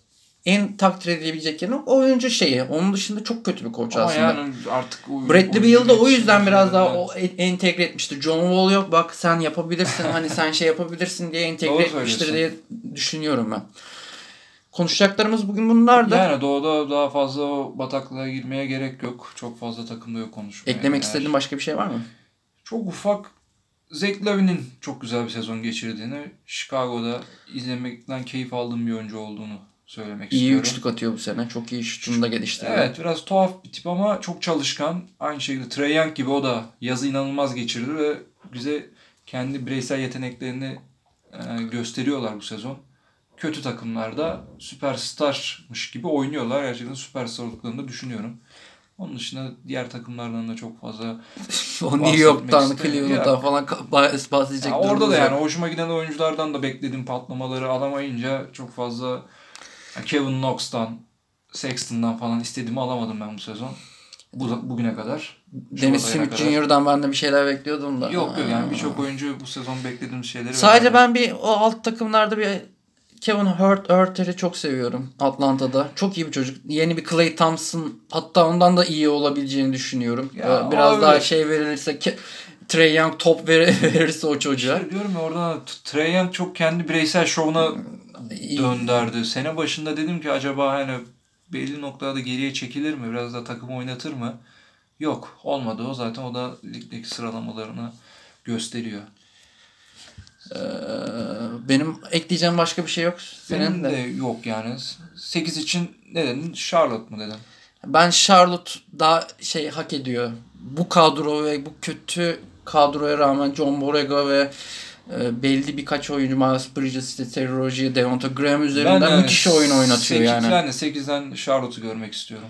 Speaker 1: en takdir edilebilecek yanı oyuncu şeyi. Onun dışında çok kötü bir koç
Speaker 2: Ama
Speaker 1: aslında.
Speaker 2: yani artık o,
Speaker 1: Bradley Beal da o yüzden biraz daha o entegre etmiştir. John Wall yok bak sen yapabilirsin hani sen şey yapabilirsin diye entegre etmiştir diye düşünüyorum ben. Konuşacaklarımız bugün bunlardı.
Speaker 2: Yani doğuda daha fazla o bataklığa girmeye gerek yok. Çok fazla takımda yok konuşmaya.
Speaker 1: Eklemek
Speaker 2: Eğer-
Speaker 1: istediğin başka bir şey var mı?
Speaker 2: Çok ufak Zach Lavin'in çok güzel bir sezon geçirdiğini, Chicago'da izlemekten keyif aldığım bir oyuncu olduğunu söylemek
Speaker 1: İyi
Speaker 2: istiyorum.
Speaker 1: üçlük atıyor bu sene. Çok iyi şutunu da geliştiriyor.
Speaker 2: Evet biraz tuhaf bir tip ama çok çalışkan. Aynı şekilde Trae Young gibi o da yazı inanılmaz geçirdi ve bize kendi bireysel yeteneklerini e, gösteriyorlar bu sezon. Kötü takımlarda süperstarmış gibi oynuyorlar. Gerçekten süperstar olduklarını düşünüyorum. Onun dışında diğer takımlardan da çok fazla
Speaker 1: o New York'tan. Cleveland'dan falan bahsedecek
Speaker 2: Ya orada da yani
Speaker 1: yok.
Speaker 2: hoşuma giden oyunculardan da beklediğim patlamaları alamayınca çok fazla Kevin Knox'tan, Sexton'dan falan istediğimi alamadım ben bu sezon. Bu, bugüne kadar. Ayına
Speaker 1: Smith. Jr.'dan ben de bir şeyler bekliyordum da.
Speaker 2: Yok yok yani birçok oyuncu bu sezon beklediğim şeyleri
Speaker 1: Sadece ben bir o alt takımlarda bir Kevin Hurt, Hurter'i çok seviyorum Atlanta'da. Çok iyi bir çocuk. Yeni bir Clay Thompson hatta ondan da iyi olabileceğini düşünüyorum.
Speaker 2: Ya,
Speaker 1: Ee, Biraz
Speaker 2: o
Speaker 1: daha şey verilirse Ke- Trey Young top ver- verirse o çocuğa.
Speaker 2: İşte diyorum ya orada Trae Young çok kendi bireysel şovuna
Speaker 1: İyi.
Speaker 2: döndürdü. Sene başında dedim ki acaba hani belli noktada geriye çekilir mi? Biraz da takım oynatır mı? Yok. Olmadı o. Zaten o da ligdeki sıralamalarını gösteriyor.
Speaker 1: Ee, benim ekleyeceğim başka bir şey yok. Senin
Speaker 2: Benim
Speaker 1: de.
Speaker 2: de yok yani. 8 için ne dedin? Charlotte mu dedim?
Speaker 1: Ben Charlotte daha şey hak ediyor. Bu kadro ve bu kötü kadroya rağmen John Borrego ve belli birkaç oyuncu Miles Bridges, işte Terry Rozier, Devonta Graham üzerinden
Speaker 2: yani
Speaker 1: müthiş oyun oynatıyor
Speaker 2: sekiz-
Speaker 1: yani.
Speaker 2: Ben de 8'den Charlotte'u görmek istiyorum.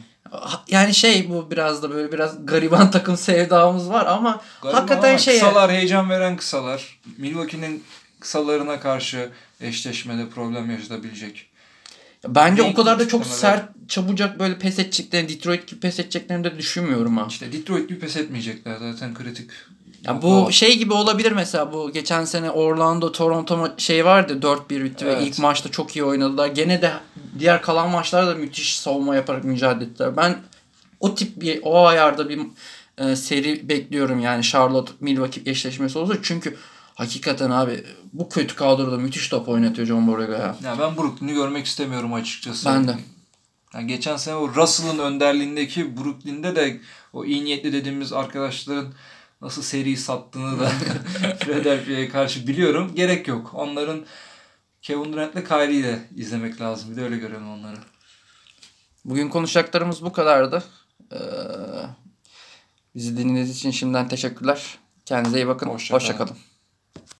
Speaker 1: Yani şey bu biraz da böyle biraz gariban takım sevdamız var ama
Speaker 2: Galiba
Speaker 1: hakikaten
Speaker 2: ama
Speaker 1: şey
Speaker 2: Kısalar heyecan veren kısalar. Milwaukee'nin kısalarına karşı eşleşmede problem yaşatabilecek.
Speaker 1: bence o
Speaker 2: Renk
Speaker 1: kadar da çok sert çabucak böyle pes edeceklerini Detroit gibi pes edeceklerini de düşünmüyorum ha.
Speaker 2: İşte Detroit gibi pes etmeyecekler zaten kritik.
Speaker 1: Ya bu şey gibi olabilir mesela bu geçen sene Orlando Toronto şey vardı 4-1 bitti
Speaker 2: Evet.
Speaker 1: ve ilk maçta çok iyi oynadılar. Gene de diğer kalan maçlarda da müthiş savunma yaparak mücadele ettiler. Ben o tip bir o ayarda bir e, seri bekliyorum yani Charlotte Milwaukee eşleşmesi olursa çünkü hakikaten abi bu kötü kadroda müthiş top oynatıyor John Borrego ya.
Speaker 2: Ya ben Brooklyn'i görmek istemiyorum açıkçası.
Speaker 1: Ben de.
Speaker 2: Yani geçen sene o Russell'ın önderliğindeki Brooklyn'de de o iyi niyetli dediğimiz arkadaşların nasıl seri sattığını da Philadelphia'ya karşı biliyorum. Gerek yok. Onların Kevin Durant'le Kyrie'yi de izlemek lazım. Bir de öyle görelim onları.
Speaker 1: Bugün konuşacaklarımız bu kadardı. Ee, bizi dinlediğiniz için şimdiden teşekkürler. Kendinize iyi bakın.
Speaker 2: Hoşça kalın.
Speaker 1: Hoşça kalın.